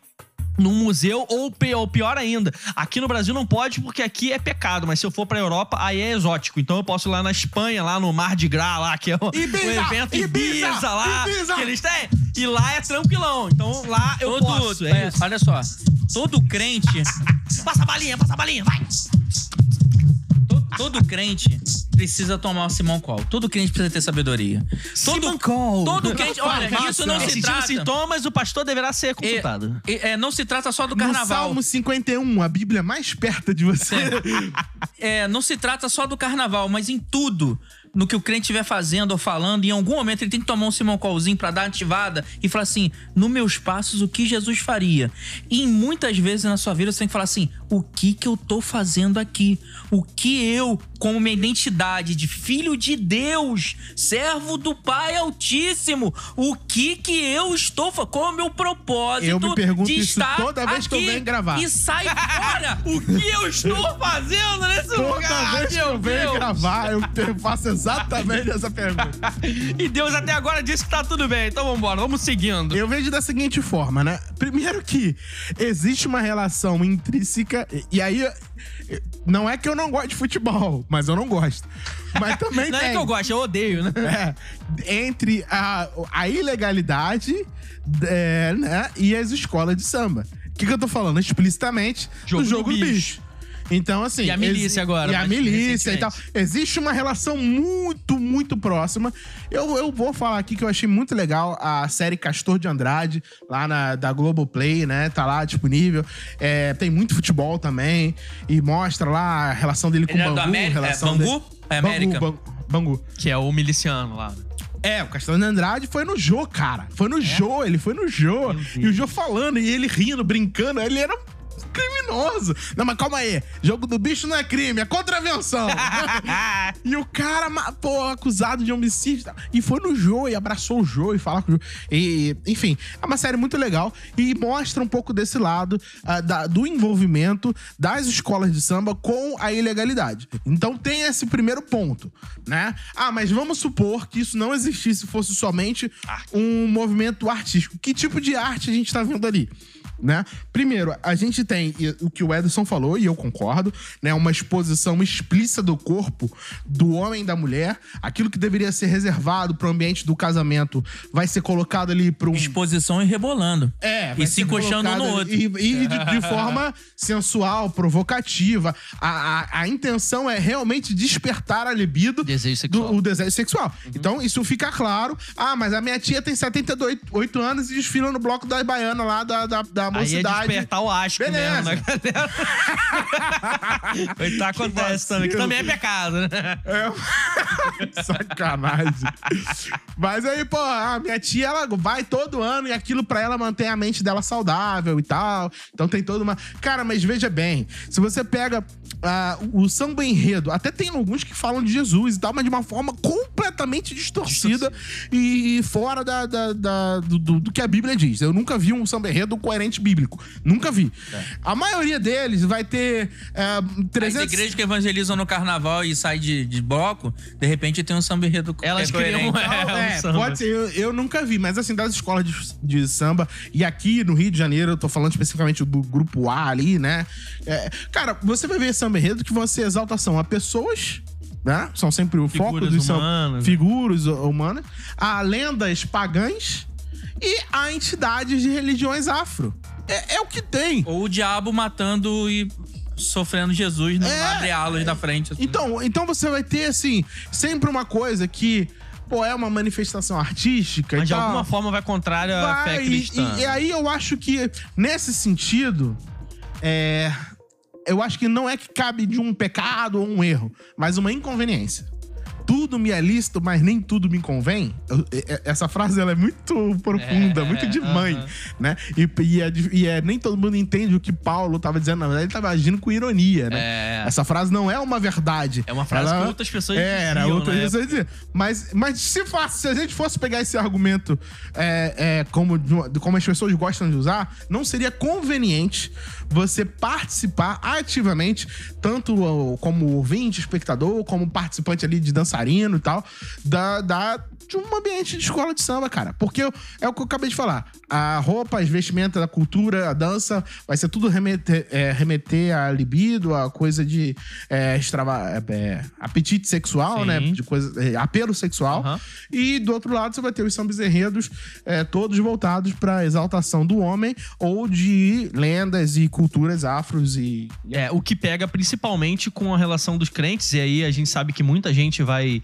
num museu, ou pior ainda, aqui no Brasil não pode porque aqui é pecado, mas se eu for pra Europa, aí é exótico. Então eu posso ir lá na Espanha, lá no Mar de Gras, lá, que é o, Ibiza! o evento Ibiza, Ibiza! lá, Ibiza! que eles têm. E lá é tranquilão. Então lá eu Todo, posso. É é, olha só, todo crente, Passa a balinha, passa a balinha, vai! to- todo crente precisa tomar o Simão Call. Todo crente precisa ter sabedoria. Todo, Simon Call. todo crente, olha, isso não se trata. sintomas, o pastor deverá ser consultado. É, é, não se trata só do No carnaval. Salmo 51, a Bíblia mais perto de você. É, não se trata só do carnaval, mas em tudo. No que o crente estiver fazendo ou falando, em algum momento ele tem que tomar um Simão Colzinho pra dar ativada e falar assim: nos meus passos, o que Jesus faria? E muitas vezes na sua vida você tem que falar assim: o que que eu tô fazendo aqui? O que eu, como minha identidade de filho de Deus, servo do Pai Altíssimo, o que que eu estou fazendo? Qual é o meu propósito? Eu me pergunto de isso estar toda vez que eu venho gravar. E sai fora! O que eu estou fazendo nesse Toda lugar? vez que eu venho Deus? gravar, eu faço exatamente essa pergunta. E Deus até agora disse que tá tudo bem. Então vambora, vamos seguindo. Eu vejo da seguinte forma, né? Primeiro que existe uma relação intrínseca, e- aí não é que eu não gosto de futebol, mas eu não gosto. Mas também Não tem. é que eu gosto, eu odeio, né? É, entre a, a ilegalidade é, né, e as escolas de samba. O que, que eu tô falando? Explicitamente Jogo do do jogo do bicho. bicho. Então, assim. E a milícia agora, E a milícia e tal. Existe uma relação muito, muito próxima. Eu, eu vou falar aqui que eu achei muito legal a série Castor de Andrade, lá na, da Globoplay, né? Tá lá disponível. É, tem muito futebol também. E mostra lá a relação dele com Ele o Bangu. América- relação é, Bangu? dele- É América? Bangu, Bangu. Que é o miliciano lá. É, o de Andrade foi no Jô, cara. Foi É? no Jô, ele foi no Jô. E o Jô falando, e ele rindo, brincando, ele era criminoso. Não, mas calma aí. Jogo do bicho não é crime, é contravenção. e o cara, pô, acusado de homicídio. e foi no Jô, e abraçou o Jô e falar com o Jô. E, enfim, é uma série muito legal e mostra um pouco desse lado ah, da- do envolvimento das escolas de samba com a ilegalidade. Então tem esse primeiro ponto, né? Ah, mas vamos supor que isso não existisse, fosse somente um movimento artístico. Que tipo de arte a gente tá vendo ali? Né? Primeiro, a gente tem o que o Ederson falou, e eu concordo, né? Uma exposição explícita do corpo do homem e da mulher. Aquilo que deveria ser reservado para o ambiente do casamento vai ser colocado ali para um. Exposição e rebolando. É, vai E se um colocado no outro. E, e de, de forma sensual, provocativa. A, a, a intenção é realmente despertar a libido. Desejo sexual. Do, o desejo sexual. Então, isso fica claro. Ah, mas a minha tia tem 78 anos e desfila no bloco da Baiana lá da, da, da Aí é mocidade. despertar o asco Beleza. mesmo na galera. Isso acontece também, que também é pecado, né? É. Sacanagem. Mas aí, pô, a minha tia, ela vai todo ano e aquilo pra ela mantém a mente dela saudável e tal. Então tem toda uma. Cara, mas veja bem, se você pega ah, o samba enredo, até tem alguns que falam de Jesus e tal, mas de uma forma completamente distorcida e fora da, da- da- do, do- do que a Bíblia diz. Eu nunca vi um samba enredo coerente bíblico. Nunca vi. A maioria deles vai ter As 300. igrejas que evangelizam no carnaval e saem de, de bloco, de repente tem um samba enredo Elas que é criam. É, um é, samba. pode ser. Eu, eu nunca vi, mas assim, das escolas de, de samba, e aqui no Rio de Janeiro, eu tô falando especificamente do grupo A ali, né? É, cara, você vai ver samba enredo que vão ser exaltação a pessoas. Né? São sempre o foco Figuras dos samba- humanas. figuras hu- humanas, a lendas pagãs e a entidades de religiões afro. É, é o que tem. Ou o diabo matando e sofrendo Jesus no É. abre-alas da frente. assim. Então, então você vai ter, assim, sempre uma coisa que, pô, é uma manifestação artística Mas e de tal. alguma forma vai contrária à fé cristã. E, e aí eu acho que, nesse sentido, é. Eu acho que não é que cabe de um pecado ou um erro, mas uma inconveniência. Tudo me é lícito, mas nem tudo me convém. Essa frase ela é muito profunda, É, muito de mãe, aham. né? E, e é, e é- nem todo mundo entende o que Paulo estava dizendo. Na verdade, ele estava agindo com ironia, né? É. Essa frase não é uma verdade. É uma frase que outras pessoas É, era outras na pessoas diziam. Mas, mas se, fa- se a gente fosse pegar esse argumento é, é, como, como as pessoas gostam de usar, não seria conveniente você participar ativamente, tanto como ouvinte, espectador, como participante ali de dançarino e tal, da, da, de um ambiente de escola de samba, cara. Porque eu- é o que eu acabei de falar. A roupa, as vestimentas, a cultura, a dança, vai ser tudo remeter, é, remeter a libido, a coisa de é, extrava- é, é, apetite sexual, Sim. né? De coisa, é, apelo sexual. Aham. E do outro lado, você vai ter os sambas enredos é, todos voltados pra exaltação do homem ou de lendas e culturas afros e. É, o que pega principalmente com a relação dos crentes, e aí a gente sabe que muita gente vai,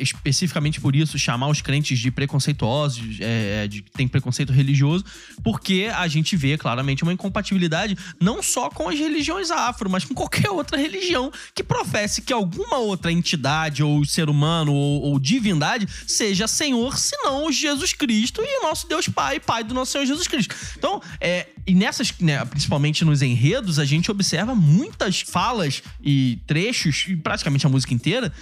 especificamente por isso, chamar os crentes de preconceituosos, é, de que tem preconceito religioso, porque a gente vê claramente uma incompatibilidade não só com as religiões afro, mas com qualquer outra religião que professe que alguma outra entidade, ou ser humano, ou, ou divindade, seja Senhor, senão Jesus Cristo e o nosso Deus Pai, Pai do nosso Senhor Jesus Cristo. Então, é, e nessas, né, principalmente nos enredos, a gente observa muitas falas e trechos, e praticamente a música inteira,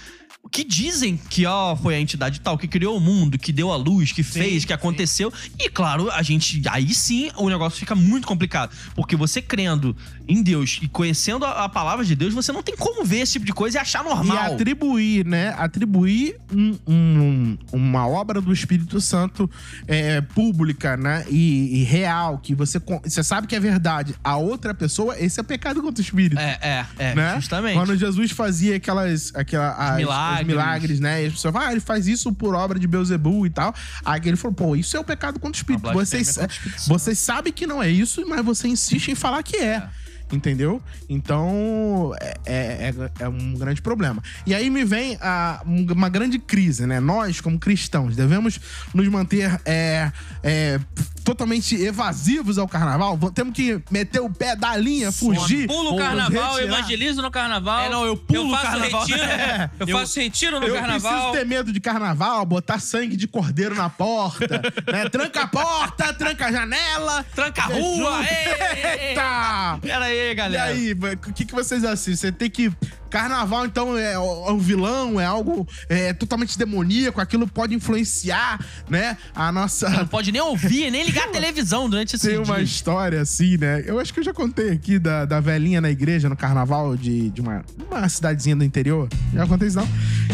que dizem que ó, foi a entidade tal que criou o mundo, que deu a luz, que fez, que aconteceu. E claro, a gente. Aí sim o negócio fica muito complicado. Porque você crendo em Deus e conhecendo a, a palavra de Deus, você não tem como ver esse tipo de coisa e achar E normal. atribuir, né? Atribuir um- um- uma obra do Espírito Santo é, pública, né? E, e real, que você, você sabe que é verdade. A outra pessoa, esse é pecado contra o Espírito. É, é, é, né? justamente. Quando Jesus fazia aquelas, aquela, as- os milagres. milagres, né? E as pessoas falam, ah, ele faz isso por obra de Beuzebu e tal. Aí ele falou, pô, isso é o pecado contra o Espírito. Vocês, Santo. vocês sabem que não é isso, mas você insiste em falar que é. entendeu? Então é, é, é um grande problema. E aí me vem a, uma grande crise, né? Nós, como cristãos, devemos nos manter é, é, totalmente evasivos ao carnaval. Temos que meter o pé da linha, fugir. Pulo o carnaval, retirar. evangelizo no carnaval. É, não, eu pulo o faço carnaval. retiro. É. Eu, Eu- faço retiro no Eu carnaval. preciso ter medo de carnaval, botar sangue de cordeiro na porta, né? Tranca a porta, tranca a janela. Tranca a rua! ei, ei, ei. Eita! Pera aí, E galera. aí, o que, que vocês assistem? Você tem que. Carnaval, então, é é um vilão, é algo é, totalmente demoníaco, aquilo pode influenciar, né? A nossa. Não pode nem ouvir, nem ligar a televisão durante esse Tem uma dia. história assim, né? Eu acho que eu já contei aqui da, da velhinha na igreja, no carnaval de, de uma, uma cidadezinha do interior. Já contei isso não?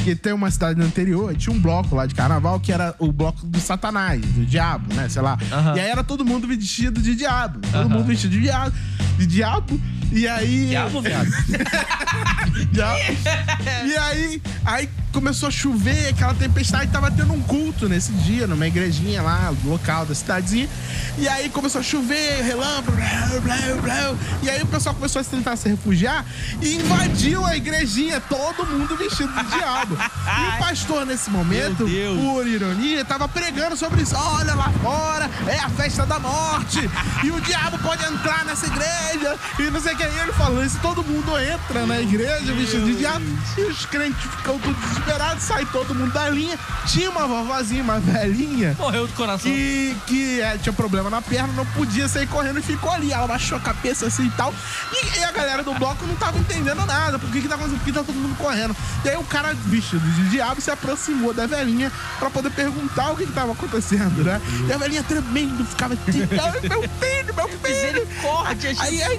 Que tem uma cidade no interior, tinha um bloco lá de carnaval que era o bloco do satanás, do diabo, né? Sei lá. Aham. E aí era todo mundo vestido de diabo. Todo mundo vestido de diabo. De diabo. E aí. Diabo, viado. Diabo. E aí, aí começou a chover, aquela tempestade, tava tendo um culto nesse dia, numa igrejinha lá, local da cidadezinha. E aí começou a chover, relâmpago, blá, blá, blá. e aí o pessoal começou a tentar se refugiar e invadiu a igrejinha, todo mundo vestido de diabo. E o pastor, nesse momento, por ironia, tava pregando sobre isso. Olha lá fora, é a festa da morte, e o diabo pode entrar nessa igreja, e não sei o que. E ele falou isso, todo mundo entra na igreja vestido de diabo, e os crentes ficam tudo desesperados, sai todo mundo da linha. Tinha uma vovozinha, uma velhinha, Morreu do coração. que, que é, tinha problema na perna, não podia sair correndo e ficou ali. Ela baixou a cabeça assim e tal. E, e a galera do bloco não tava entendendo nada. Por que, que tá acontecendo? Por que tá todo mundo correndo? E aí o cara vestido de diabo se aproximou da velhinha pra poder perguntar o que, que tava acontecendo, né? E a velhinha tremendo, ficava assim, "Ai, meu filho, meu filho. Misericórdia, Aí, aí,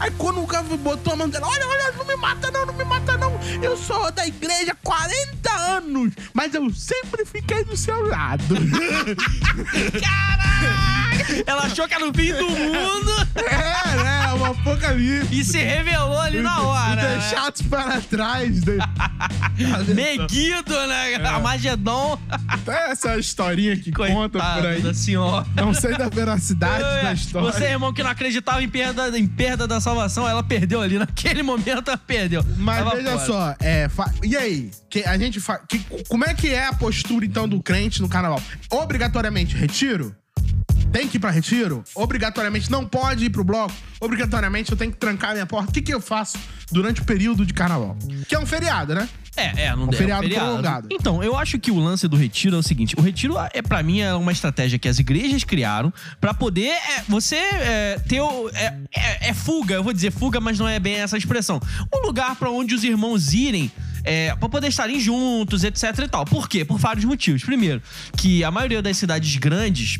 aí quando o cara botou a mão dela, olha, olha, não me mata não, não me mata não. Eu sou da igreja há 40 anos, mas eu sempre fiquei do seu lado. Ela achou que era o fim do mundo É, né? Uma apocalipse. e se revelou ali na hora. né? Deixados para trás. Né? Meguido, né? É. Armagedon. Tem essa historinha que conta por aí. da senhora. Não sei da veracidade da É, história. Você, irmão, que não acreditava em perda, em perda da salvação, ela perdeu ali. Naquele momento, ela perdeu. Mas Tava veja fora. só, é, fa- e aí? Que a gente fa... que, como é que é a postura então do crente no carnaval? Obrigatoriamente retiro? Tem que ir pra retiro? Obrigatoriamente não pode ir pro bloco? Obrigatoriamente eu tenho que trancar minha porta? O que, que eu faço durante o período de carnaval? Que é um feriado, né? É, é, não Um deu. feriado prolongado. Então, eu acho que o lance do retiro é o seguinte: o retiro é para mim é uma estratégia que as igrejas criaram pra poder é, você é, ter o, é, é- é fuga, eu vou dizer fuga, mas não é bem essa expressão. Um lugar pra onde os irmãos irem é, para poder estarem juntos, etc e tal. Por quê? Por vários motivos. Primeiro, que a maioria das cidades grandes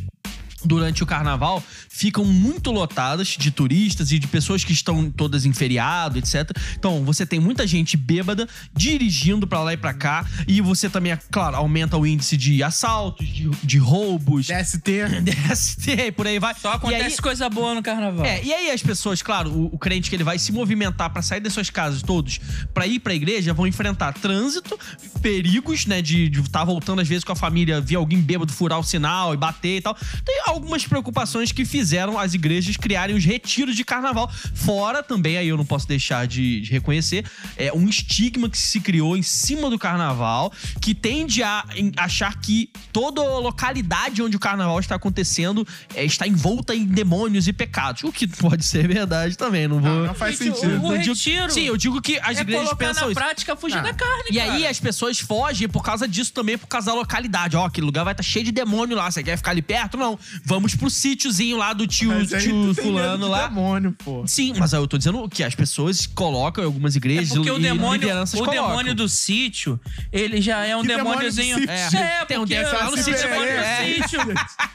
durante o carnaval ficam muito lotadas de turistas e de pessoas que estão todas em feriado, etc. Então, você tem muita gente bêbada dirigindo pra lá e pra cá e você também, é claro, aumenta o índice de assaltos, de, de roubos, DST. DST e por aí vai. Só E acontece aí- coisa boa no carnaval. é, e aí as pessoas, claro, o, o crente que ele vai se movimentar pra sair das suas casas todos, pra ir pra igreja, vão enfrentar trânsito, perigos, né, de estar voltando às vezes com a família, ver alguém bêbado furar o sinal e bater e tal. Tem algumas preocupações que fizeram as igrejas criarem os retiros de carnaval. Fora também, aí eu não posso deixar de, de reconhecer, é um estigma que se criou em cima do carnaval, que tende a em- achar que toda a localidade onde o carnaval está acontecendo é, está envolta em demônios e pecados. O que pode ser verdade também, não vou. Não, não faz Gente, sentido. o- o digo- retiro Sim, eu digo que as é igrejas colocar pensam na isso. prática fugir Ah. da carne, E cara. aí as pessoas fogem por causa disso também, por causa da localidade. Ó, aquele lugar vai estar cheio de demônio lá. Você quer ficar ali perto? Não. Vamos pro sítiozinho lá do tio, Mas aí tio tu tem medo fulano de lá. demônio, pô. Sim, mas eu tô dizendo que as pessoas colocam em algumas É igrejas porque o demônio, o colocam. demônio do sítio, ele já é um Que demôniozinho. É, Tem um porque demônio é no um sítio, demônio é. do sítio.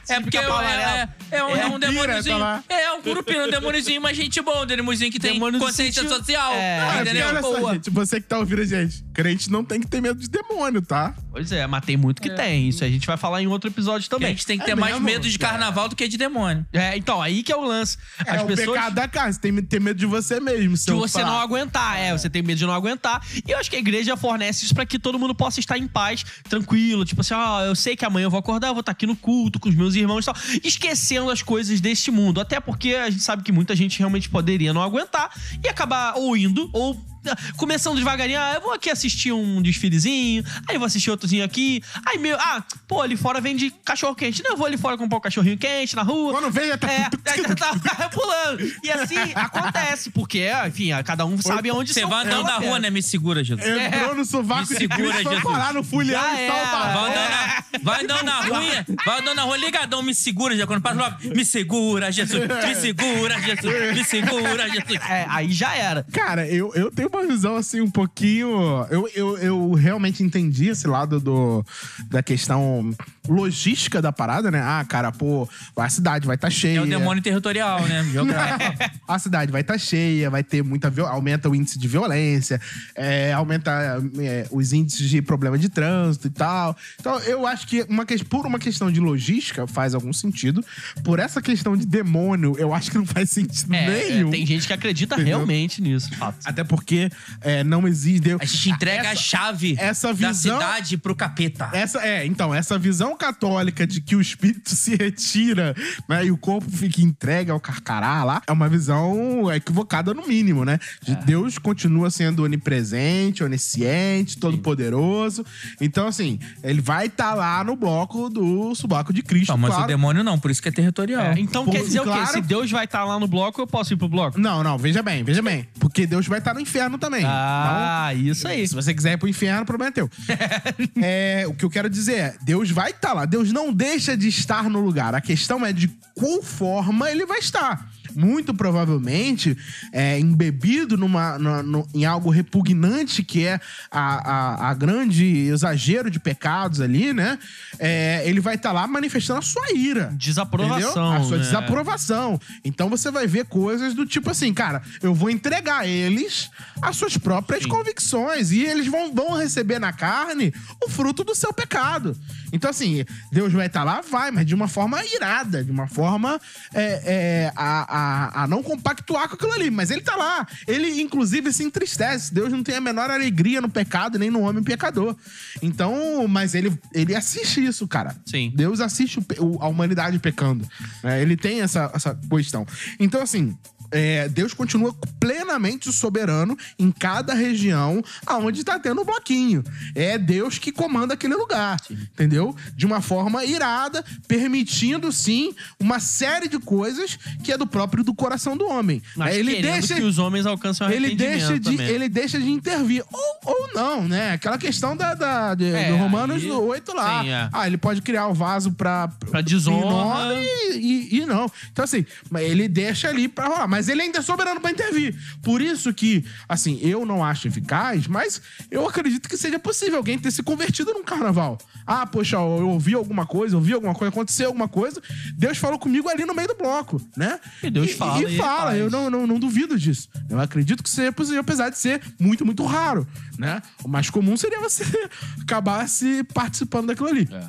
É porque é, é, é um, É é um demôniozinho. É um grupinho, um demôniozinho, mas gente boa, um demôniozinho que tem consciência sítio. social. É. Ah, entendeu? olha só, Boa. gente, você que tá ouvindo a gente, crente não tem que ter medo de demônio, tá? Pois é, mas tem muito que tem. Isso a gente vai falar em outro episódio A também. gente tem que É ter mais mesmo? medo de Tem, carnaval do que de demônio. É, então, aí que é o lance. É As o pessoas. pecado da casa. Você tem ter medo de você mesmo. De você não aguentar, é, você tem medo de não aguentar. E eu acho que a igreja fornece isso pra que todo mundo possa estar em paz, tranquilo. Tipo assim, ó, eu sei que amanhã eu vou acordar, eu vou estar aqui no culto com os meus irmãos e tal. Esquecendo as coisas deste mundo. Até porque a gente sabe que muita gente realmente poderia não aguentar e acabar ou indo ou ah, começando devagarinho, ah, eu vou aqui assistir um desfilezinho, aí eu vou assistir outrozinho aqui, aí meu, ah, pô, ali fora vende cachorro quente, não, eu vou ali fora comprar um cachorrinho quente na rua. Quando vem, já tá- É, aí tá, tá pulando. E assim acontece, porque, enfim, cada um sabe onde Você vai andando é, na rua, né? Me segura, Jesus. Entrou no sovaco Me segura, Jesus. parar no fulhão e salva. Vai andando, na, vai andando na rua, vai andando na rua, ligadão, me segura, Jesus. Quando passa lá, me segura, Jesus. Me segura, Jesus. Me segura, Jesus. É, aí já era. Cara, eu, eu tenho uma visão assim um pouquinho. Eu, eu, eu realmente entendi esse lado do, da questão logística da parada, né? Ah, cara, pô, a cidade vai estar cheia. É o demônio territorial, né? A cidade vai estar cheia, vai ter muita. Aumenta o índice de violência, é, aumenta é, os índices de problema de trânsito e tal. Então, eu acho que uma, que- por uma questão de logística faz algum sentido. Por essa questão de demônio, eu acho que não faz sentido É, nenhum. é, tem gente que acredita Entendeu? realmente nisso, fato. Até porque é, não existe. A gente entrega a essa, chave essa da visão- cidade pro capeta. essa é, então, essa visão católica de que o espírito se retira, né, e o corpo fica entregue ao carcará lá, é uma visão equivocada no mínimo, né? De Deus continua sendo onipresente, onisciente, todo-poderoso. Então, assim, ele vai estar lá no bloco do subaco de Cristo, Não, mas claro. o demônio não, por isso que é territorial. É, então Pô, quer dizer o claro. quê? Se Deus vai estar lá no bloco, eu posso ir pro bloco? Não, não, veja bem, veja bem. Porque Deus vai estar no inferno também. Ah, isso aí. Se você quiser ir pro inferno, o problema é teu. é, o que eu quero dizer é, Deus vai estar lá. Deus não deixa de estar no lugar. A questão é de qual forma ele vai estar. Muito provavelmente é, embebido numa, na- no- em algo repugnante que é a, a, a grande exagero de pecados ali, né? É, ele vai estar lá manifestando a sua ira. Desaprovação, Entendeu? A sua né? desaprovação. Então você vai ver coisas do tipo assim, cara, eu vou entregar eles as suas próprias convicções e eles vão, vão receber na carne o fruto do seu pecado. Então, assim, Deus vai estar lá, vai, mas de uma forma irada, de uma forma é, é, a, a, a não compactuar com aquilo ali. Mas ele tá lá. Ele, inclusive, se entristece. Deus não tem a menor alegria no pecado, nem no homem pecador. Então, mas ele, ele assiste isso, cara. Sim. Deus assiste o a humanidade pecando. né? Ele tem essa, essa questão. Então, assim. É, Deus continua plenamente soberano em cada região aonde tá tendo um bloquinho. É Deus que comanda aquele lugar, entendeu? De uma forma irada, permitindo sim uma série de coisas que é do próprio do coração do homem. Mas É, ele deixa que os homens alcancem o ele deixa, de, também. ele deixa de intervir. Ou, ou não, né? Aquela questão da, da, de- É, do Romanos aí- 8 lá. sim, é. Ah, ele pode criar o vaso pra... Pra desonra. E, e- e não. Então, assim, ele deixa ali pra rolar. Mas ele ainda é soberano pra intervir. Por isso que, assim, eu não acho eficaz, mas eu acredito que seja possível alguém ter se convertido num carnaval. Ah, poxa, eu ouvi alguma coisa, ouvi alguma coisa, aconteceu alguma coisa. Deus falou comigo ali no meio do bloco, né? E Deus fala E, e fala. faz. Eu não, não, não duvido disso. Eu acredito que seja possível, apesar de ser muito, muito raro, né? O mais comum seria você acabar se participando daquilo ali. eu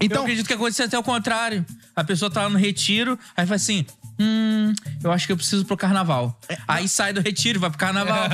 Então, acredito que acontece até o contrário. A pessoa tá lá no retiro, aí fala assim: hum, eu acho que eu preciso pro carnaval. Aí sai do retiro, vai pro carnaval.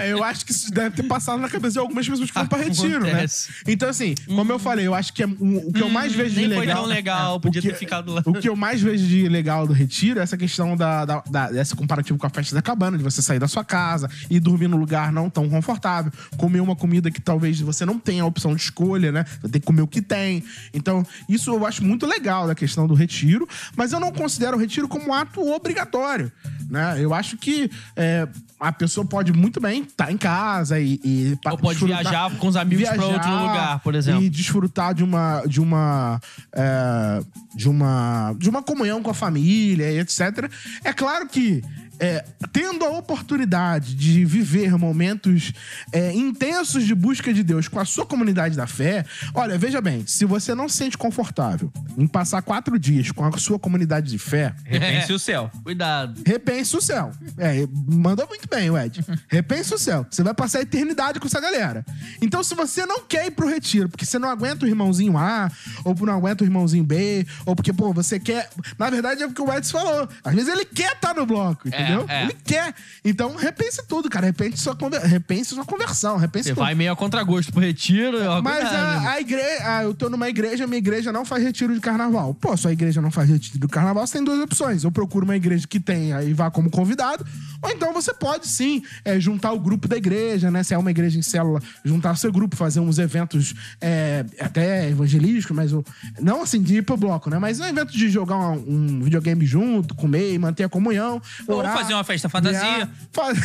É, eu acho que isso deve ter passado na cabeça de algumas pessoas que vão pra retiro, né? Acontece. Então, assim, como eu falei, eu acho que é o, o que eu mais vejo de nem foi legal. tão legal, o podia que- ter ficado lá. O que eu mais vejo de legal do retiro é essa questão da, da, da- dessa comparativo com a festa da cabana, de você sair da sua casa e dormir num lugar não tão confortável, comer uma comida que talvez você não tenha a opção de escolha, né? Você tem que comer o que tem. Então, isso eu acho muito legal da questão do retiro, mas eu não considero o retiro como um ato obrigatório, né? Eu acho que é, a pessoa pode muito bem estar em casa e, e Ou pode viajar com os amigos pra outro lugar, por exemplo. E desfrutar de uma de uma é, de uma de uma comunhão com a família etc. É claro que é, tendo a oportunidade de viver momentos é, intensos de busca de Deus com a sua comunidade da fé, olha, veja bem, se você não se sente confortável em passar quatro dias com a sua comunidade de fé, Repense o céu. Cuidado. repense o céu. É, mandou muito bem, o Ed. Repense o céu. Você vai passar a eternidade com essa galera. Então, se você não quer ir pro retiro, porque você não aguenta o irmãozinho A, ou não aguenta o irmãozinho B, ou porque, pô, você quer. Na verdade, é o que o Ed falou. Às vezes ele quer estar no bloco, entendeu? é. Ele quer. Então, repense tudo, cara. Repense sua, repense sua conversão. Repense Você tudo. vai meio a contragosto pro retiro. ó, Mas a, a igreja. eu tô numa igreja, minha igreja não faz retiro de carnaval. Pô, sua igreja não faz retiro de carnaval, você tem duas opções. Eu procuro uma igreja que tenha e vá como convidado, ou então você pode sim é, juntar o grupo da igreja, né? Se é uma igreja em célula, juntar o seu grupo, fazer uns eventos é, até evangelísticos, mas não assim de ir pro bloco, né? Mas um evento de jogar um, um videogame junto, comer e manter a comunhão. Ou orar, fazer uma festa fantasia. faz-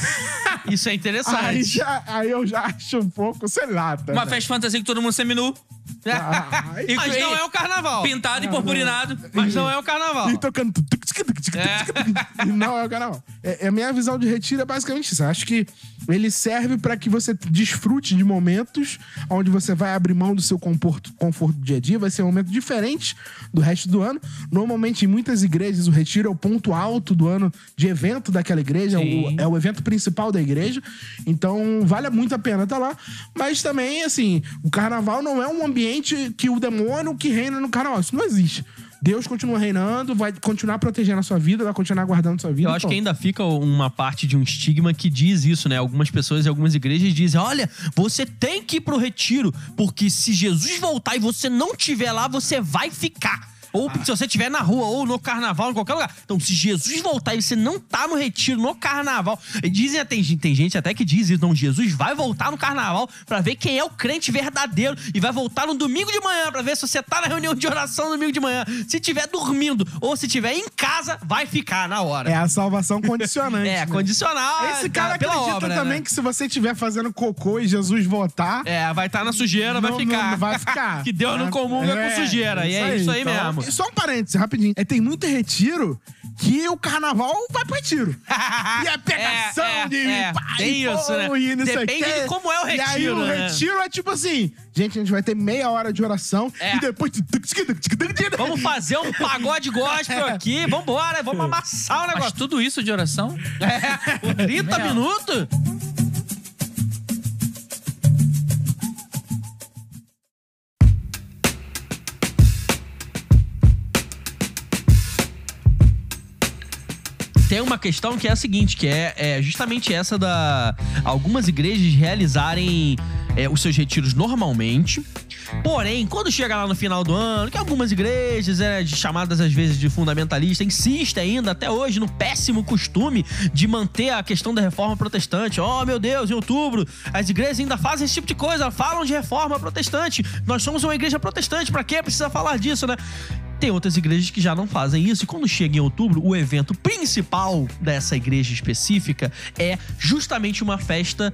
Isso é aí, interessante. já, aí eu já acho um pouco, sei lá. tá, Uma né? festa fantasia que todo mundo seminu. Ai, E- Mas não é o carnaval. Pintado e purpurinado. Mas não é o carnaval. E tocando. E Não é o canal. É, é a minha visão de retiro é basicamente isso. Eu acho que ele serve para que você desfrute de momentos onde você vai abrir mão do seu conforto, conforto do dia a dia. Vai ser um momento diferente do resto do ano. Normalmente, em muitas igrejas, o retiro é o ponto alto do ano de evento daquela igreja. Sim. O, é o evento principal da igreja. Então, vale muito a pena estar lá. Mas também, assim, o carnaval não é um ambiente que o demônio que reina no carnaval. Isso não existe. Deus continua reinando, vai continuar protegendo a sua vida, vai continuar guardando a sua vida. Eu acho Pô, que ainda fica uma parte de um estigma que diz isso, né? Algumas pessoas e algumas igrejas dizem: olha, você tem que ir pro retiro, porque se Jesus voltar e você não estiver lá, você vai ficar. Ou Ah. se você estiver na rua, ou no carnaval, em qualquer lugar. Então, se Jesus voltar e você não tá no retiro, no carnaval. Dizem, tem, gente- tem gente até que diz isso, não, Jesus vai voltar no carnaval pra ver quem é o crente verdadeiro. E vai voltar no domingo de manhã pra ver se você tá na reunião de oração no domingo de manhã. Se tiver dormindo ou se tiver em casa, vai ficar na hora. É a salvação condicionante. É, né? condicional. Esse cara pela acredita obra, também né? que se você estiver fazendo cocô e Jesus votar. É, vai estar na sujeira, vai não- ficar. não vai ficar. que Deus não É, comunga é, com sujeira. e é isso aí então, mesmo. E Só um parênteses, rapidinho. É, tem muito retiro que o carnaval vai pro retiro. E é pegação É, é, de é. pai, Tem isso, pô, né? e não Depende de como é o E aí retiro, o né? retiro é tipo assim, gente, a gente vai ter meia hora de oração É. e depois... Vamos fazer um pagode gospel aqui. Vambora, vamos amassar o Mas negócio. tudo isso de oração? É, por 30 Meu. minutos? Tem uma questão que é a seguinte, que é, é justamente essa da algumas igrejas realizarem é, os seus retiros normalmente. Porém, quando chega lá no final do ano, que algumas igrejas, é, chamadas às vezes de fundamentalista, insistem ainda até hoje no péssimo costume de manter a questão da reforma protestante. Oh, meu Deus, em outubro, as igrejas ainda fazem esse tipo de coisa, falam de reforma protestante. Nós somos uma igreja protestante, pra que precisa falar disso, né? Tem outras igrejas que já não fazem isso, e quando chega em outubro, o evento principal dessa igreja específica é justamente uma festa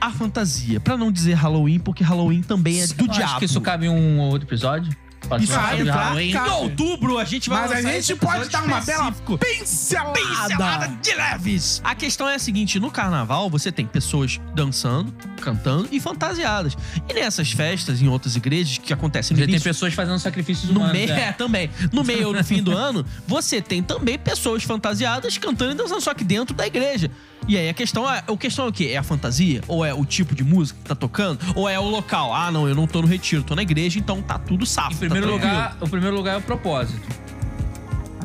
à fantasia. Pra não dizer Halloween, porque Halloween também é do diabo. Acho que isso cabe em um outro episódio. Pode Isso vai entrar em outubro, a gente vai Mas a gente pode dar uma bela pincelada. Pincelada de leves. A questão é a seguinte: no carnaval você tem pessoas dançando, cantando e fantasiadas. E nessas festas, em outras igrejas, que acontecem no tem início pessoas fazendo sacrifícios no humanos. meio, né? é, também. No meio ou no fim do ano, você tem também pessoas fantasiadas cantando e dançando, só que dentro da igreja. E aí a questão é, a questão é o quê? É a fantasia? Ou é o tipo de música que tá tocando? Ou é o local? Ah, não, eu não tô no retiro, tô na igreja, então tá tudo safo. Em primeiro tá lugar, o primeiro lugar é o propósito.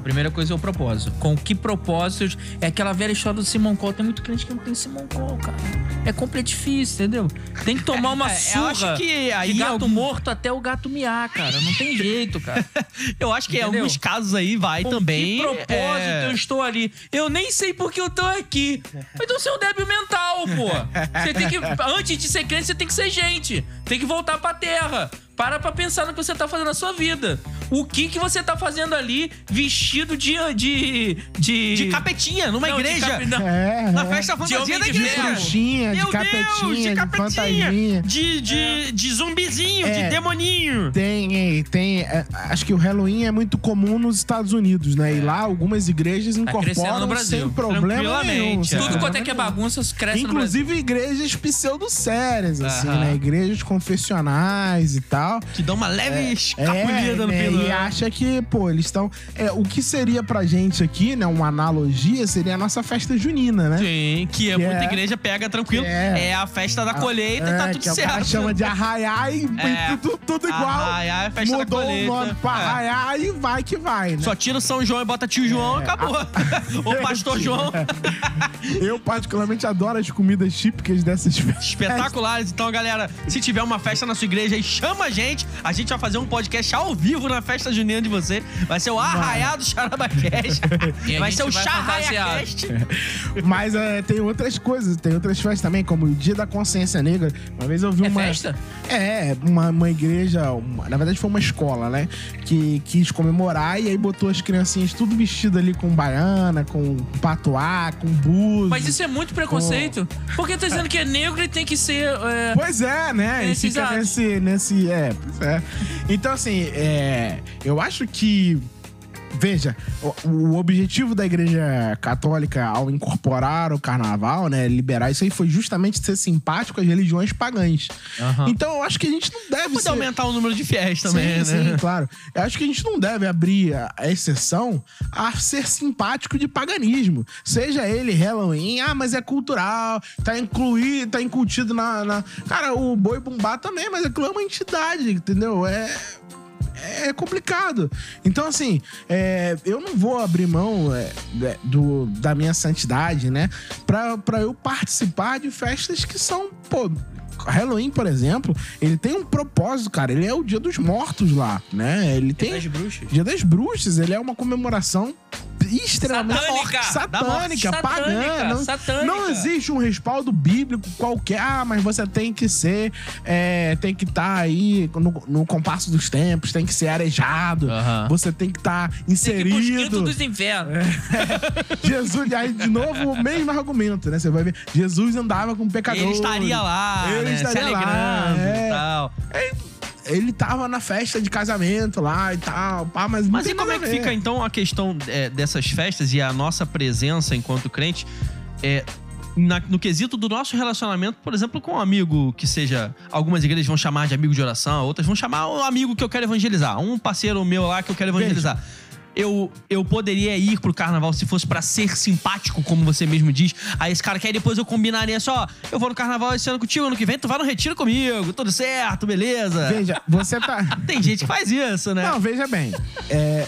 A primeira coisa é o propósito. Com que propósitos? É aquela velha história do Simon Cole. Tem muito crente que não tem Simon Cole, cara. É completamente difícil, entendeu? Tem que tomar uma É, eu surra acho que aí de gato algum- morto até o gato miar, cara. Não tem jeito, cara. Eu acho que em Entendeu? alguns casos aí vai Com também. que propósito é, eu estou ali? Eu nem sei por que eu tô aqui. Então você é um débil mental, pô. Você tem que. Antes de ser crente, você tem que ser gente. Tem que voltar pra terra. Para pra pensar no que você tá fazendo na sua vida. O que que você tá fazendo ali vestido de. de. de. De capetinha, numa Não, de igreja. cape- não. É, Na é. festa fantasia da de igreja. ferro. Bruxinha, de Meu capetinha, Deus, de, de capetinha. De, de, de zumbizinho, É. de demoninho. Tem, tem é, acho que o Halloween é muito comum nos Estados Unidos, né? E lá algumas igrejas no incorporam Brasil, sem problema nenhum. é. Tudo quanto é que é bagunça, cresce no Brasil. Inclusive igrejas pseudo-sérias, assim, né? Igrejas confessionais e tal. Que dá uma leve É, escapulida no né, pelo. E acha que, pô, eles estão. É, o que seria pra gente aqui, né? Uma analogia seria a nossa festa junina, né? Sim, que, é Que muita é- igreja pega tranquilo. que é- É, a festa da colheita e tá É, tudo que o cara certo. chama de arraiar e, É. e tudo, tudo igual. Arraiar é festa da Mudou colheita. o nome pra É. arraiar e vai que vai, né? Só tira o São João e bota tio João É. acabou. Ou pastor João. Eu, particularmente, adoro as comidas típicas dessas festas. Espetaculares. Então, galera, se tiver uma festa na sua igreja aí, chama a gente. A gente vai fazer um podcast ao vivo na festa junina de você. Vai ser o Arraiado Charabacast. Vai gente ser o Charraiacast. Mas é, tem outras coisas, tem outras festas também, como o Dia da Consciência Negra. Uma vez eu vi É uma. festa? É, uma, uma igreja, uma- na verdade foi uma escola, né? Que quis comemorar e aí botou as criancinhas tudo vestido ali com baiana, com patuá, com buzo. Mas isso é muito preconceito. Porque tá dizendo que é negro e tem que ser. é, Pois é, né? É, E fica exato. nesse, nesse. É, pois é. Então, assim, é, eu acho que. Veja, o, o objetivo da Igreja Católica ao incorporar o carnaval, né, liberar isso aí, foi justamente ser simpático às religiões pagãs. Aham. Então, eu acho que a gente não deve Poder ser... aumentar o número de fiéis também, sim, né? sim, claro. Eu acho que a gente não deve abrir a, a exceção a ser simpático de paganismo. Seja ele Halloween, ah, mas é cultural, tá incluído, tá incutido na, na- Cara, o boi bumbá também, mas aquilo é uma entidade, entendeu? É. É complicado. Então, assim, é, eu não vou abrir mão é, é, do, da minha santidade, né? Pra, pra eu participar de festas que são, pô, Halloween, por exemplo, ele tem um propósito, cara. Ele é o dia dos mortos lá, né? Ele tem. das bruxas. Dia das bruxas, ele é uma comemoração extremamente Satânica! satânica, morte. pagã. Satânica, Não, satânica. não existe um respaldo bíblico qualquer. Ah, mas você tem que ser, é, tem que estar aí no, no compasso dos tempos, tem que ser arejado, você tem que estar Tem pro inserido. quinto dos infernos. Jesus, aí de novo o mesmo argumento, né? Você vai ver, Jesus andava com pecadores. Ele estaria lá, Ele né? Se alegrando é. e tal. Ele tava na festa de casamento lá e tal, pá, mas Mas e como é que fica então a questão é, dessas festas e a nossa presença enquanto crente é, na- no quesito do nosso relacionamento, por exemplo, com um amigo que seja. Algumas igrejas vão chamar de amigo de oração, outras vão chamar um amigo que eu quero evangelizar, um parceiro meu lá que eu quero evangelizar. Eu, eu poderia ir pro carnaval se fosse pra ser simpático, como você mesmo diz. Aí esse cara que aí depois eu combinaria só, eu vou no carnaval esse ano contigo, ano que vem tu vai no retiro comigo, tudo certo, beleza. Veja, você tá. Tem gente que faz isso, né? Não, veja bem. É,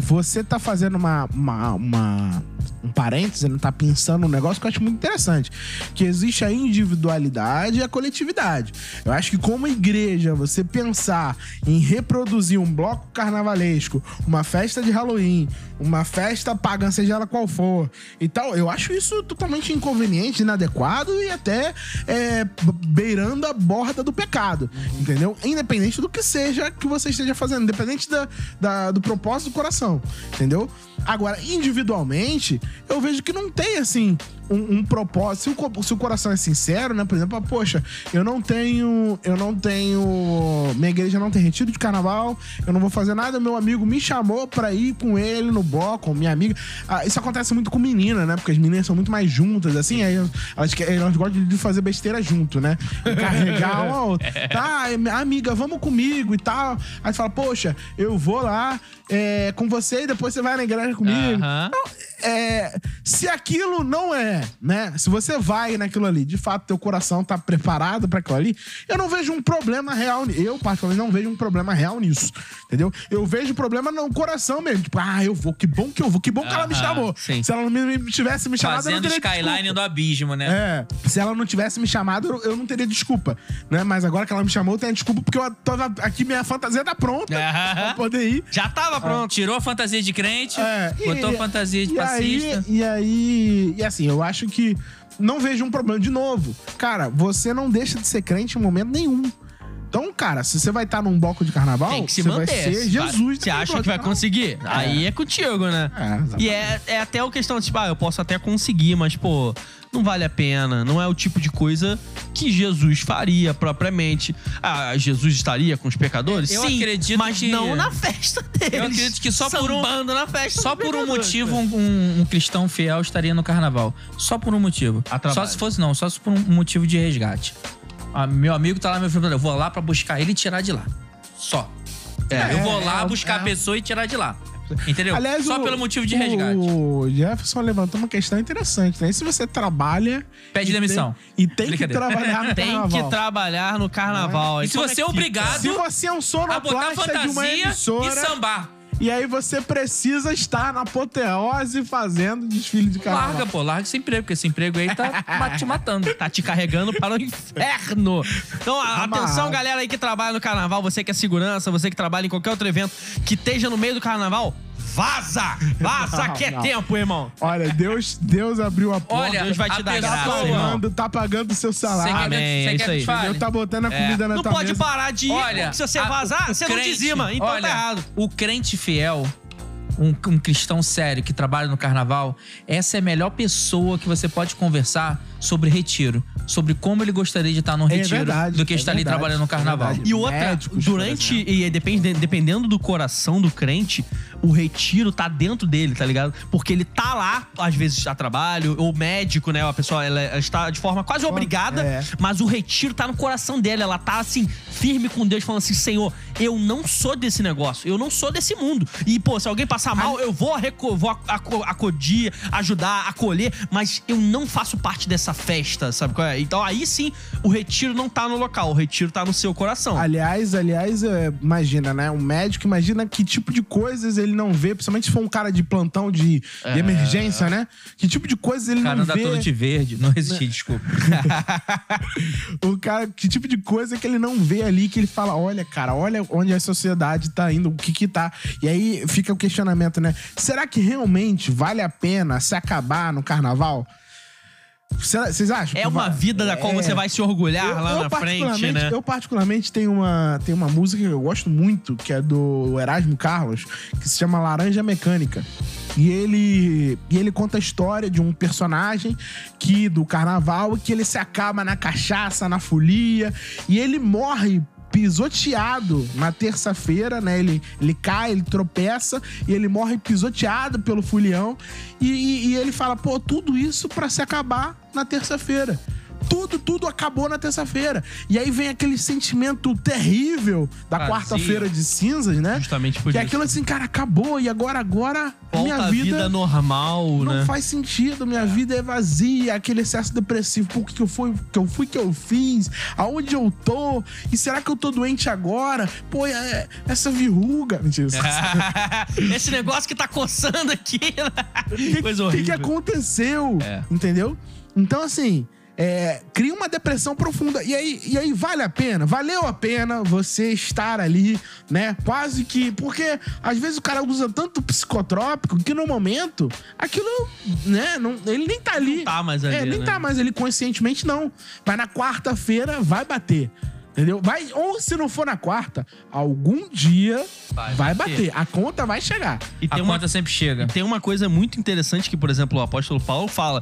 você tá fazendo uma, uma, uma- um parêntese, não tá pensando um negócio que eu acho muito interessante. Que existe a individualidade e a coletividade. Eu acho que como igreja, você pensar em reproduzir um bloco carnavalesco, uma festa de Halloween, uma festa pagã, seja ela qual for, e tal, eu acho isso totalmente inconveniente, inadequado e até é, beirando a borda do pecado, entendeu? Independente do que seja que você esteja fazendo, independente da, da- do propósito do coração, entendeu? Agora, individualmente, eu vejo que não tem, assim, um, um propósito. Se o, se o coração é sincero, né? Por exemplo, ah, poxa, eu não tenho. Eu não tenho. Minha igreja não tem retiro de carnaval, eu não vou fazer nada. Meu amigo me chamou pra ir com ele no bloco, minha amiga. Ah, isso acontece muito com menina, né? Porque as meninas são muito mais juntas, assim, aí elas, elas gostam de fazer besteira junto, né? E carregar uma outra. Tá, amiga, vamos comigo e tal. Aí você fala, poxa, eu vou lá é, com você e depois você vai na igreja comigo. Aham. Não, é, se aquilo não é, né? Se você vai naquilo ali, de fato, teu coração tá preparado pra aquilo ali, eu não vejo um problema real. Eu, particularmente, não vejo um problema real nisso. Entendeu? Eu vejo problema no coração mesmo. Tipo, ah, eu vou, que bom que eu vou, que bom que ela me chamou. sim. Se ela não me, me tivesse me chamado, eu não Fazendo teria skyline desculpa. do abismo, né? É, se ela não tivesse me chamado, eu- eu não teria desculpa, né? Mas agora que ela me chamou, eu tenho desculpa porque eu tô aqui, minha fantasia tá pronta Aham. pra poder ir. Já tava pronto. Tirou a fantasia de crente, É, e- botou a fantasia de e passista. Aí, e aí, e assim, eu acho que não vejo um problema. De novo, cara, você não deixa de ser crente em momento nenhum. Então, cara, se você vai estar num bloco de carnaval, Tem que se você manter. vai ser Jesus. Você acha que vai conseguir? Aí é contigo, né? É, exatamente. E é, é até o questão, tipo, ah, eu posso até conseguir, mas, pô, não vale a pena. Não é o tipo de coisa que Jesus faria propriamente. Ah, Jesus estaria com os pecadores? Eu Sim, acredito mas que- não na festa deles. Eu acredito que só por um- na festa Só por um motivo um, um- um cristão fiel estaria no carnaval. Só por um motivo. Só se fosse, não, só se por um motivo de resgate. Ah, meu amigo tá lá, meu filho, eu vou lá pra buscar ele e tirar de lá. Só. É, eu vou lá é, buscar é. a pessoa e tirar de lá. Entendeu? Aliás, Só o- pelo motivo de o- resgate. O Jefferson levantou uma questão interessante, né? E se você trabalha. Pede e demissão. Tem, e tem que trabalhar no Tem carnaval. que trabalhar no carnaval. E se como você é é obrigado Se você é um a botar sonoplasta de uma fantasia e emissora. sambar. E aí você precisa estar na apoteose fazendo desfile de carnaval. Larga, pô, larga esse emprego, porque esse emprego aí tá te matando. Tá te carregando para o inferno. Então, a- atenção, galera aí que trabalha no carnaval, você que é segurança, você que trabalha em qualquer outro evento que esteja no meio do carnaval, vaza! Vaza Não, que é não. tempo, irmão. Olha, Deus, Deus abriu a porta. Olha, Deus vai a te dar pessoa- graça, tá pagando, tá pagando o seu Você quer, salário. que- Amém, você é quer isso aí. Deus tá botando a É, comida na não tua pode mesa. parar de ir, Olha, porque se você a- vazar, o você não crente- dizima. Então olha, tá errado. O crente fiel, um, um cristão sério que trabalha no carnaval, essa é a melhor pessoa que você pode conversar sobre retiro. Sobre como ele gostaria de estar no retiro verdade, do que é estar ali verdade, trabalhando no é carnaval. verdade. E outra, Médicos, durante. E depende, dependendo do coração do crente, o retiro tá dentro dele, tá ligado? Porque ele tá lá, às vezes, a trabalho, ou médico, né? A pessoa ela, está de forma quase obrigada, é. mas o retiro tá no coração dela. Ela tá assim, firme com Deus, falando assim: Senhor, eu não sou desse negócio, eu não sou desse mundo. E, pô, se alguém passar mal, eu vou, vou acudir, ajudar, acolher, mas eu não faço parte dessa festa, sabe qual é? Então aí sim, o retiro não tá no local, o retiro tá no seu coração. Aliás, aliás, é, imagina, né? Um médico, imagina que tipo de coisas ele não vê, principalmente se for um cara de plantão de, de É. emergência, né? Que tipo de coisas ele cara não vê. todo de verde. Não resisti, desculpa. O cara, que tipo de coisa que ele não vê ali, que ele fala: olha, cara, olha onde a sociedade tá indo, o que que tá. E aí fica o questionamento, né? Será que realmente vale a pena se acabar no carnaval? Vocês acham? É uma vida da qual É. você vai se orgulhar Eu- lá eu na frente, né? Eu, particularmente, tenho uma, tenho uma música que eu gosto muito, que é do Erasmo Carlos, que se chama Laranja Mecânica. E ele, e ele conta a história de um personagem que do carnaval que ele se acaba na cachaça, na folia, e ele morre pisoteado na terça-feira, né? Ele, ele cai, ele tropeça e ele morre pisoteado pelo fulião. E, e- e ele fala, pô, tudo isso pra se acabar na terça-feira. Tudo, tudo acabou na terça-feira. E aí vem aquele sentimento terrível da quarta-feira de cinzas, né? Justamente por Que é isso. aquilo assim, cara, acabou. E agora, agora, Volta minha vida, vida, normal, não né? faz sentido. Minha vida é vazia. Aquele excesso depressivo. O que eu fui que eu fui que eu fiz? Aonde eu tô? E será que eu tô doente agora? Pô, é- essa verruga. Mentira. Esse negócio que tá coçando aqui. que, Coisa que, que horrível. aconteceu? É. Entendeu? Então, assim, é, cria uma depressão profunda. E aí, e aí vale a pena? Valeu a pena você estar ali, né? Quase que. Porque às vezes o cara usa tanto psicotrópico que no momento aquilo, né? Não, ele nem tá ali. Não tá mais ali, É, nem né? tá mais ali conscientemente, não. Mas na quarta-feira vai bater. Entendeu? Vai, ou se não for na quarta, algum dia vai, Vai bater. bater. A conta vai chegar. E A tem uma, conta sempre chega. tem uma coisa muito interessante que, por exemplo, o apóstolo Paulo fala.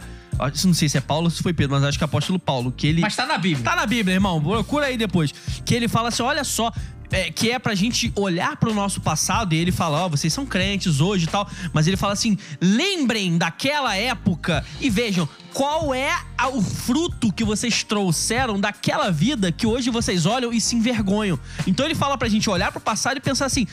Não sei se é Paulo ou se foi Pedro, mas acho que é apóstolo Paulo. Que ele. Mas tá na Bíblia. Tá na Bíblia, irmão. Procura aí depois. Que ele fala assim: olha só. É, que é pra gente olhar pro nosso passado e ele fala, ó, vocês são crentes hoje e tal, mas ele fala assim: lembrem daquela época e vejam qual é o fruto que vocês trouxeram daquela vida que hoje vocês olham e se envergonham. Então ele fala pra gente olhar pro passado e pensar assim: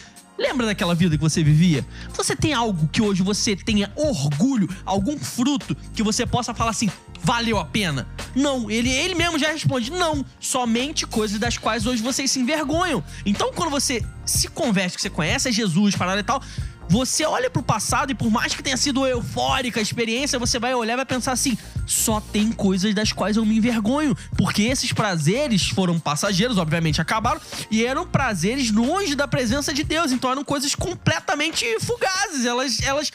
Lembra daquela vida que você vivia? Você tem algo que hoje você tenha orgulho, algum fruto que você possa falar assim, valeu a pena? Não, ele, ele mesmo já responde, não, somente coisas das quais hoje vocês se envergonham. Então, quando você se converte, que você conhece Jesus, parada e tal, você olha pro passado e por mais que tenha sido eufórica a experiência, você vai olhar e vai pensar assim: só tem coisas das quais eu me envergonho. Porque esses prazeres foram passageiros, obviamente acabaram, e eram prazeres longe da presença de Deus. Então eram coisas completamente fugazes. Elas, elas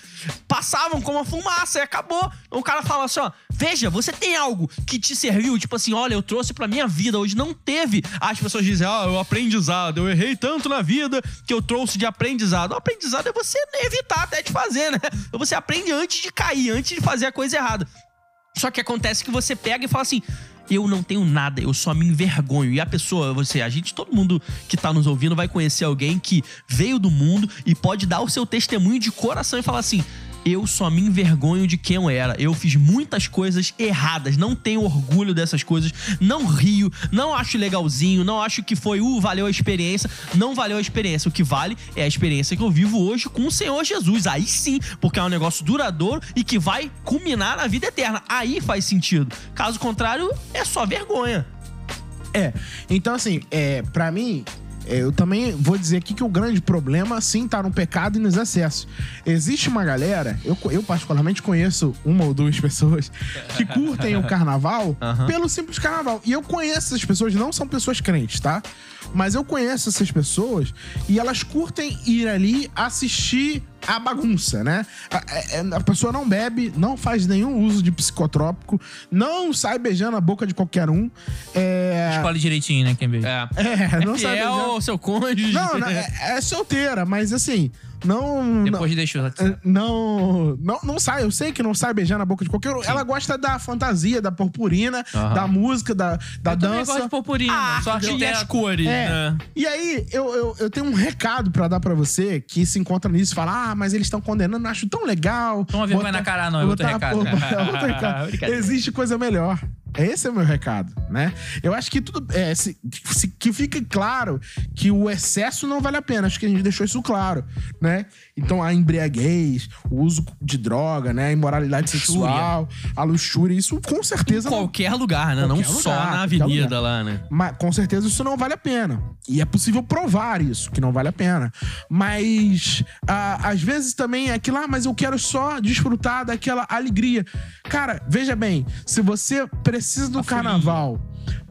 passavam como a fumaça e acabou. Então, o cara fala assim: ó, veja, você tem algo que te serviu, tipo assim, olha, eu trouxe pra minha vida, hoje não teve. As pessoas dizem, ah, o aprendizado, eu errei tanto na vida que eu trouxe de aprendizado. O aprendizado é você evitar até de fazer, né? Você aprende antes de cair, antes de fazer a coisa errada. Só que acontece que você pega e fala assim: eu não tenho nada, eu só me envergonho. E a pessoa, você, a gente, todo mundo que tá nos ouvindo vai conhecer alguém que veio do mundo e pode dar o seu testemunho de coração e falar assim: eu só me envergonho de quem eu era. Eu fiz muitas coisas erradas, não tenho orgulho dessas coisas, não rio, não acho legalzinho, não acho que foi, uh, valeu a experiência, não valeu a experiência. O que vale é a experiência que eu vivo hoje com o Senhor Jesus. Aí sim, porque é um negócio duradouro e que vai culminar na vida eterna. Aí faz sentido. Caso contrário, é só vergonha. É. Então, assim, é, para mim, eu também vou dizer aqui que o grande problema, sim, tá no pecado e nos excessos. Existe uma galera, eu, eu particularmente conheço uma ou duas pessoas que curtem o carnaval Aham. pelo simples carnaval. E eu conheço essas pessoas, não são pessoas crentes, tá? Mas eu conheço essas pessoas e elas curtem ir ali assistir a bagunça, né? A, a- a pessoa não bebe, não faz nenhum uso de psicotrópico, não sai beijando a boca de qualquer um. É. Escolhe direitinho, né, quem veio. É. É, não sai Fiel beijando. ao seu cônjuge. Não, não, é, é solteira, mas assim, não. Depois deixa eu... Não, não, não sai. Eu sei que não sai beijando a boca de qualquer um. Ela gosta da fantasia, da purpurina, Aham. da música, da, da Eu também gosto dança. de purpurina. Ah, só e até as cores, É. né? E aí, eu, eu, eu tenho um recado pra dar pra você que se encontra nisso e fala: Ah, mas eles estão condenando, eu acho tão legal. Toma vergonha na cara, não, é outro botar- recado. é outro recado. Brincadeira. Existe coisa melhor. Esse é o meu recado, né? Eu acho que tudo. é, se- se- que fique claro que o excesso não vale a pena. Acho que a gente deixou isso claro, né? Então a embriaguez, o uso de droga, né? A imoralidade sexual, a luxúria, isso com certeza Em não qualquer lugar, né? Qualquer não só lugar, na qualquer avenida lugar. lá, né? mas com certeza isso não vale a pena. E é possível provar isso, que não vale a pena. Mas ah, às vezes também é aquilo, ah, mas eu quero só desfrutar daquela alegria. Cara, veja bem, se você precisa do A folia. carnaval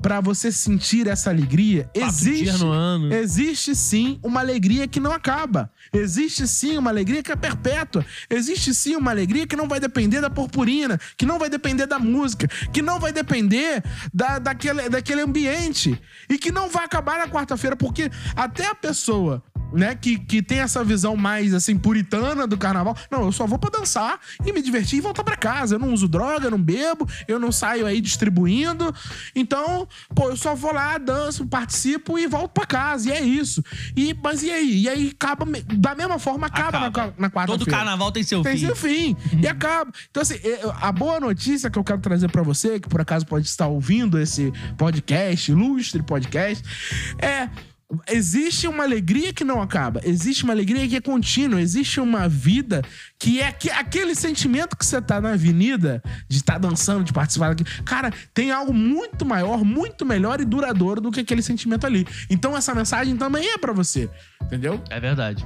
pra você sentir essa alegria, Quatro existe. dias no ano. Existe sim uma alegria que não acaba. Existe sim uma alegria que é perpétua. Existe sim uma alegria que não vai depender da purpurina, que não vai depender da música, que não vai depender da, daquele, daquele ambiente. E que não vai acabar na quarta-feira, porque até a pessoa. Né, que, que tem essa visão mais assim puritana do carnaval. Não, eu só vou pra dançar e me divertir e voltar pra casa. Eu não uso droga, eu não bebo, eu não saio aí distribuindo. Então, pô, eu só vou lá, danço, participo e volto pra casa. E é isso. E, mas e aí? E aí acaba. Da mesma forma, acaba, na, Acaba. na quarta-feira. Todo carnaval tem seu Tem fim. seu fim. E acaba. Então, assim, a boa notícia que eu quero trazer pra você, que por acaso pode estar ouvindo esse podcast, ilustre podcast, é. Existe uma alegria que não acaba. Existe uma alegria que é contínua. Existe uma vida que é aque- aquele sentimento que você tá na avenida, de estar dançando, de participar daquilo. Cara, tem algo muito maior, muito melhor e duradouro do que aquele sentimento ali. Então, essa mensagem também é pra você. Entendeu? É verdade.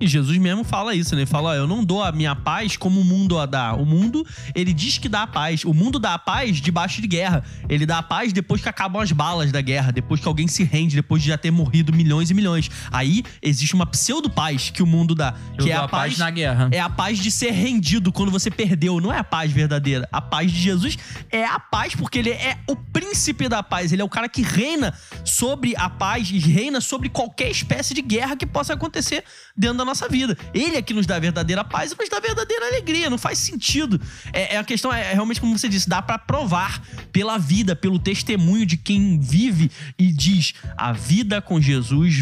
E Jesus mesmo fala isso, né? Ele fala, ó, eu não dou a minha paz como o mundo a dá. O mundo, ele diz que dá a paz. O mundo dá a paz debaixo de guerra. Ele dá a paz depois que acabam as balas da guerra, depois que alguém se rende, depois de já ter morrido milhões e milhões. Aí existe uma pseudo-paz que o mundo dá, Eu que é a paz na guerra. é a paz de ser rendido quando você perdeu. Não é a paz verdadeira. A paz de Jesus é a paz porque ele é o príncipe da paz. Ele é o cara que reina sobre a paz e reina sobre qualquer espécie de guerra que possa acontecer dentro da nossa vida. Ele é que nos dá a verdadeira paz e nos dá a verdadeira alegria. Não faz sentido. É, é a questão é, é realmente como você disse, dá pra provar pela vida, pelo testemunho de quem vive e diz: a vida com Jesus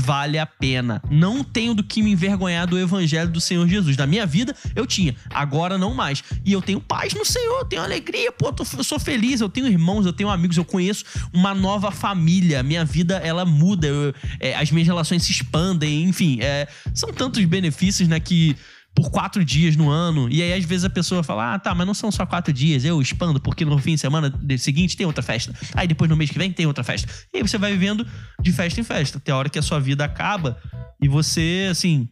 vale a pena. Não tenho do que me envergonhar do evangelho do Senhor Jesus. Na minha vida eu tinha, agora não mais. E eu tenho paz no Senhor, eu tenho alegria, pô, tô- eu sou feliz, eu tenho irmãos, eu tenho amigos, eu conheço uma nova família. Minha vida ela muda, eu- é, as minhas relações se expandem, enfim, é, são tantos benefícios, né, que por quatro dias no ano. E aí, às vezes, a pessoa fala: Ah, tá, mas não são só quatro dias, eu expando, porque no fim de semana seguinte tem outra festa. Aí depois no mês que vem tem outra festa. E aí você vai vivendo de festa em festa. A hora que a sua vida acaba e você, assim.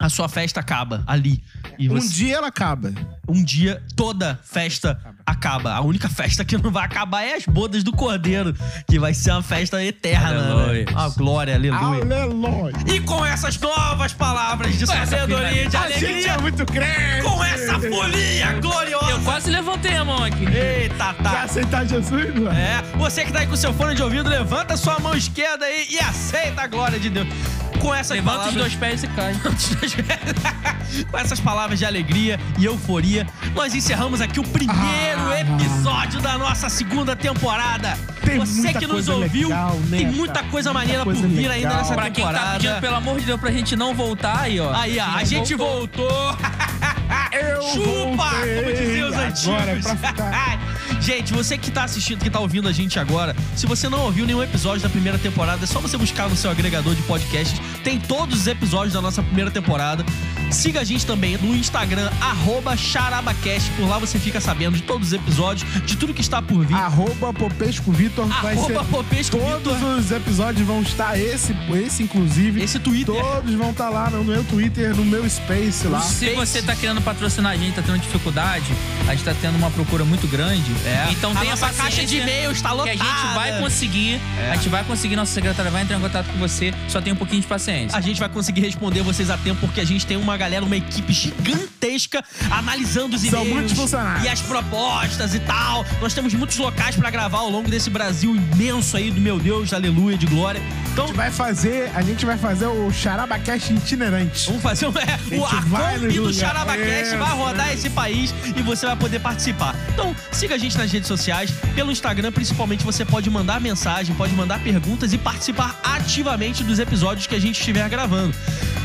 A sua festa acaba ali. E Um você- dia ela acaba. um dia toda festa acaba. A única festa que não vai acabar é as bodas do Cordeiro, que vai ser uma festa eterna. Aleluia. Né? Ah, glória, aleluia. Aleluia. E com essas novas palavras de sabedoria e de A gente alegria, é muito crente. com essa folia gloriosa. Eu quase levantei a mão aqui. Eita, Quer tá. aceitar Jesus, mano? É, você que tá aí com seu fone de ouvido, levanta sua mão esquerda aí e aceita a glória de Deus. Com essas Levanta os palavras... dois pés e cai. Com essas palavras de alegria e euforia, nós encerramos aqui o primeiro Ah, episódio da nossa segunda temporada. Tem Você muita que nos coisa ouviu, legal, né, tem muita coisa Muita maneira coisa por vir legal. ainda nessa Pra quem tá temporada. pedindo, pelo amor de Deus, pra gente não voltar aí, ó. Aí, ó, a gente voltou. Eu Chupa! Como diziam os antigos. gente, você que tá assistindo, que tá ouvindo a gente agora, se você não ouviu nenhum episódio da primeira temporada, é só você buscar no seu agregador de podcasts. Tem todos os episódios da nossa primeira temporada. Siga a gente também no Instagram, arroba charabacast. Por lá você fica sabendo de todos os episódios, de tudo que está por vir. Arroba Popesco Vitor vai Arroba ser. Popesco Todos Vitor. os episódios vão estar, esse, esse inclusive. Esse Twitter. Todos vão estar lá no meu Twitter, no meu Space lá. Se você tá querendo patrocinar a gente, tá tendo dificuldade, a gente tá tendo uma procura muito grande. É. Então a tenha nossa paciência caixa de e-mail está que lotada. a gente vai conseguir. A gente vai conseguir, nossa secretária vai entrar em contato com você. Só tem um pouquinho de paciência. A gente vai conseguir responder vocês a tempo, porque a gente tem uma galera, uma equipe gigantesca analisando os São e-mails. E as propostas e tal. Nós temos muitos locais pra gravar ao longo desse Brasil imenso aí, do meu Deus, aleluia, de glória. Então, A gente vai fazer, a gente vai fazer o Charabacast itinerante. Vamos fazer um, é, o, a Kombi do. Charabacast vai rodar Isso, esse país e você vai poder participar. Então, siga a gente nas redes sociais, pelo Instagram, principalmente, você pode mandar mensagem, pode mandar perguntas e participar ativamente dos episódios que a gente estiver gravando.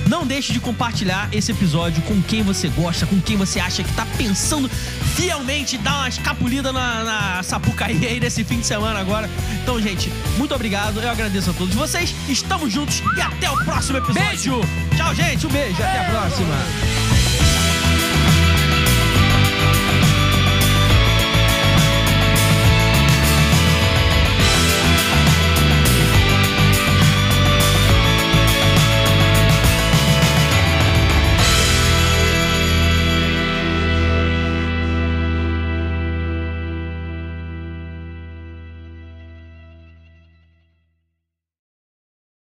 Não deixe de compartilhar esse episódio com quem você gosta, com quem você acha que tá pensando fielmente dar uma escapulida na, na Sapucaí aí nesse fim de semana agora. Então, gente, muito obrigado. Eu agradeço a todos vocês. Estamos juntos e até o próximo episódio. Beijo! Tchau, gente. Um beijo. Até a próxima.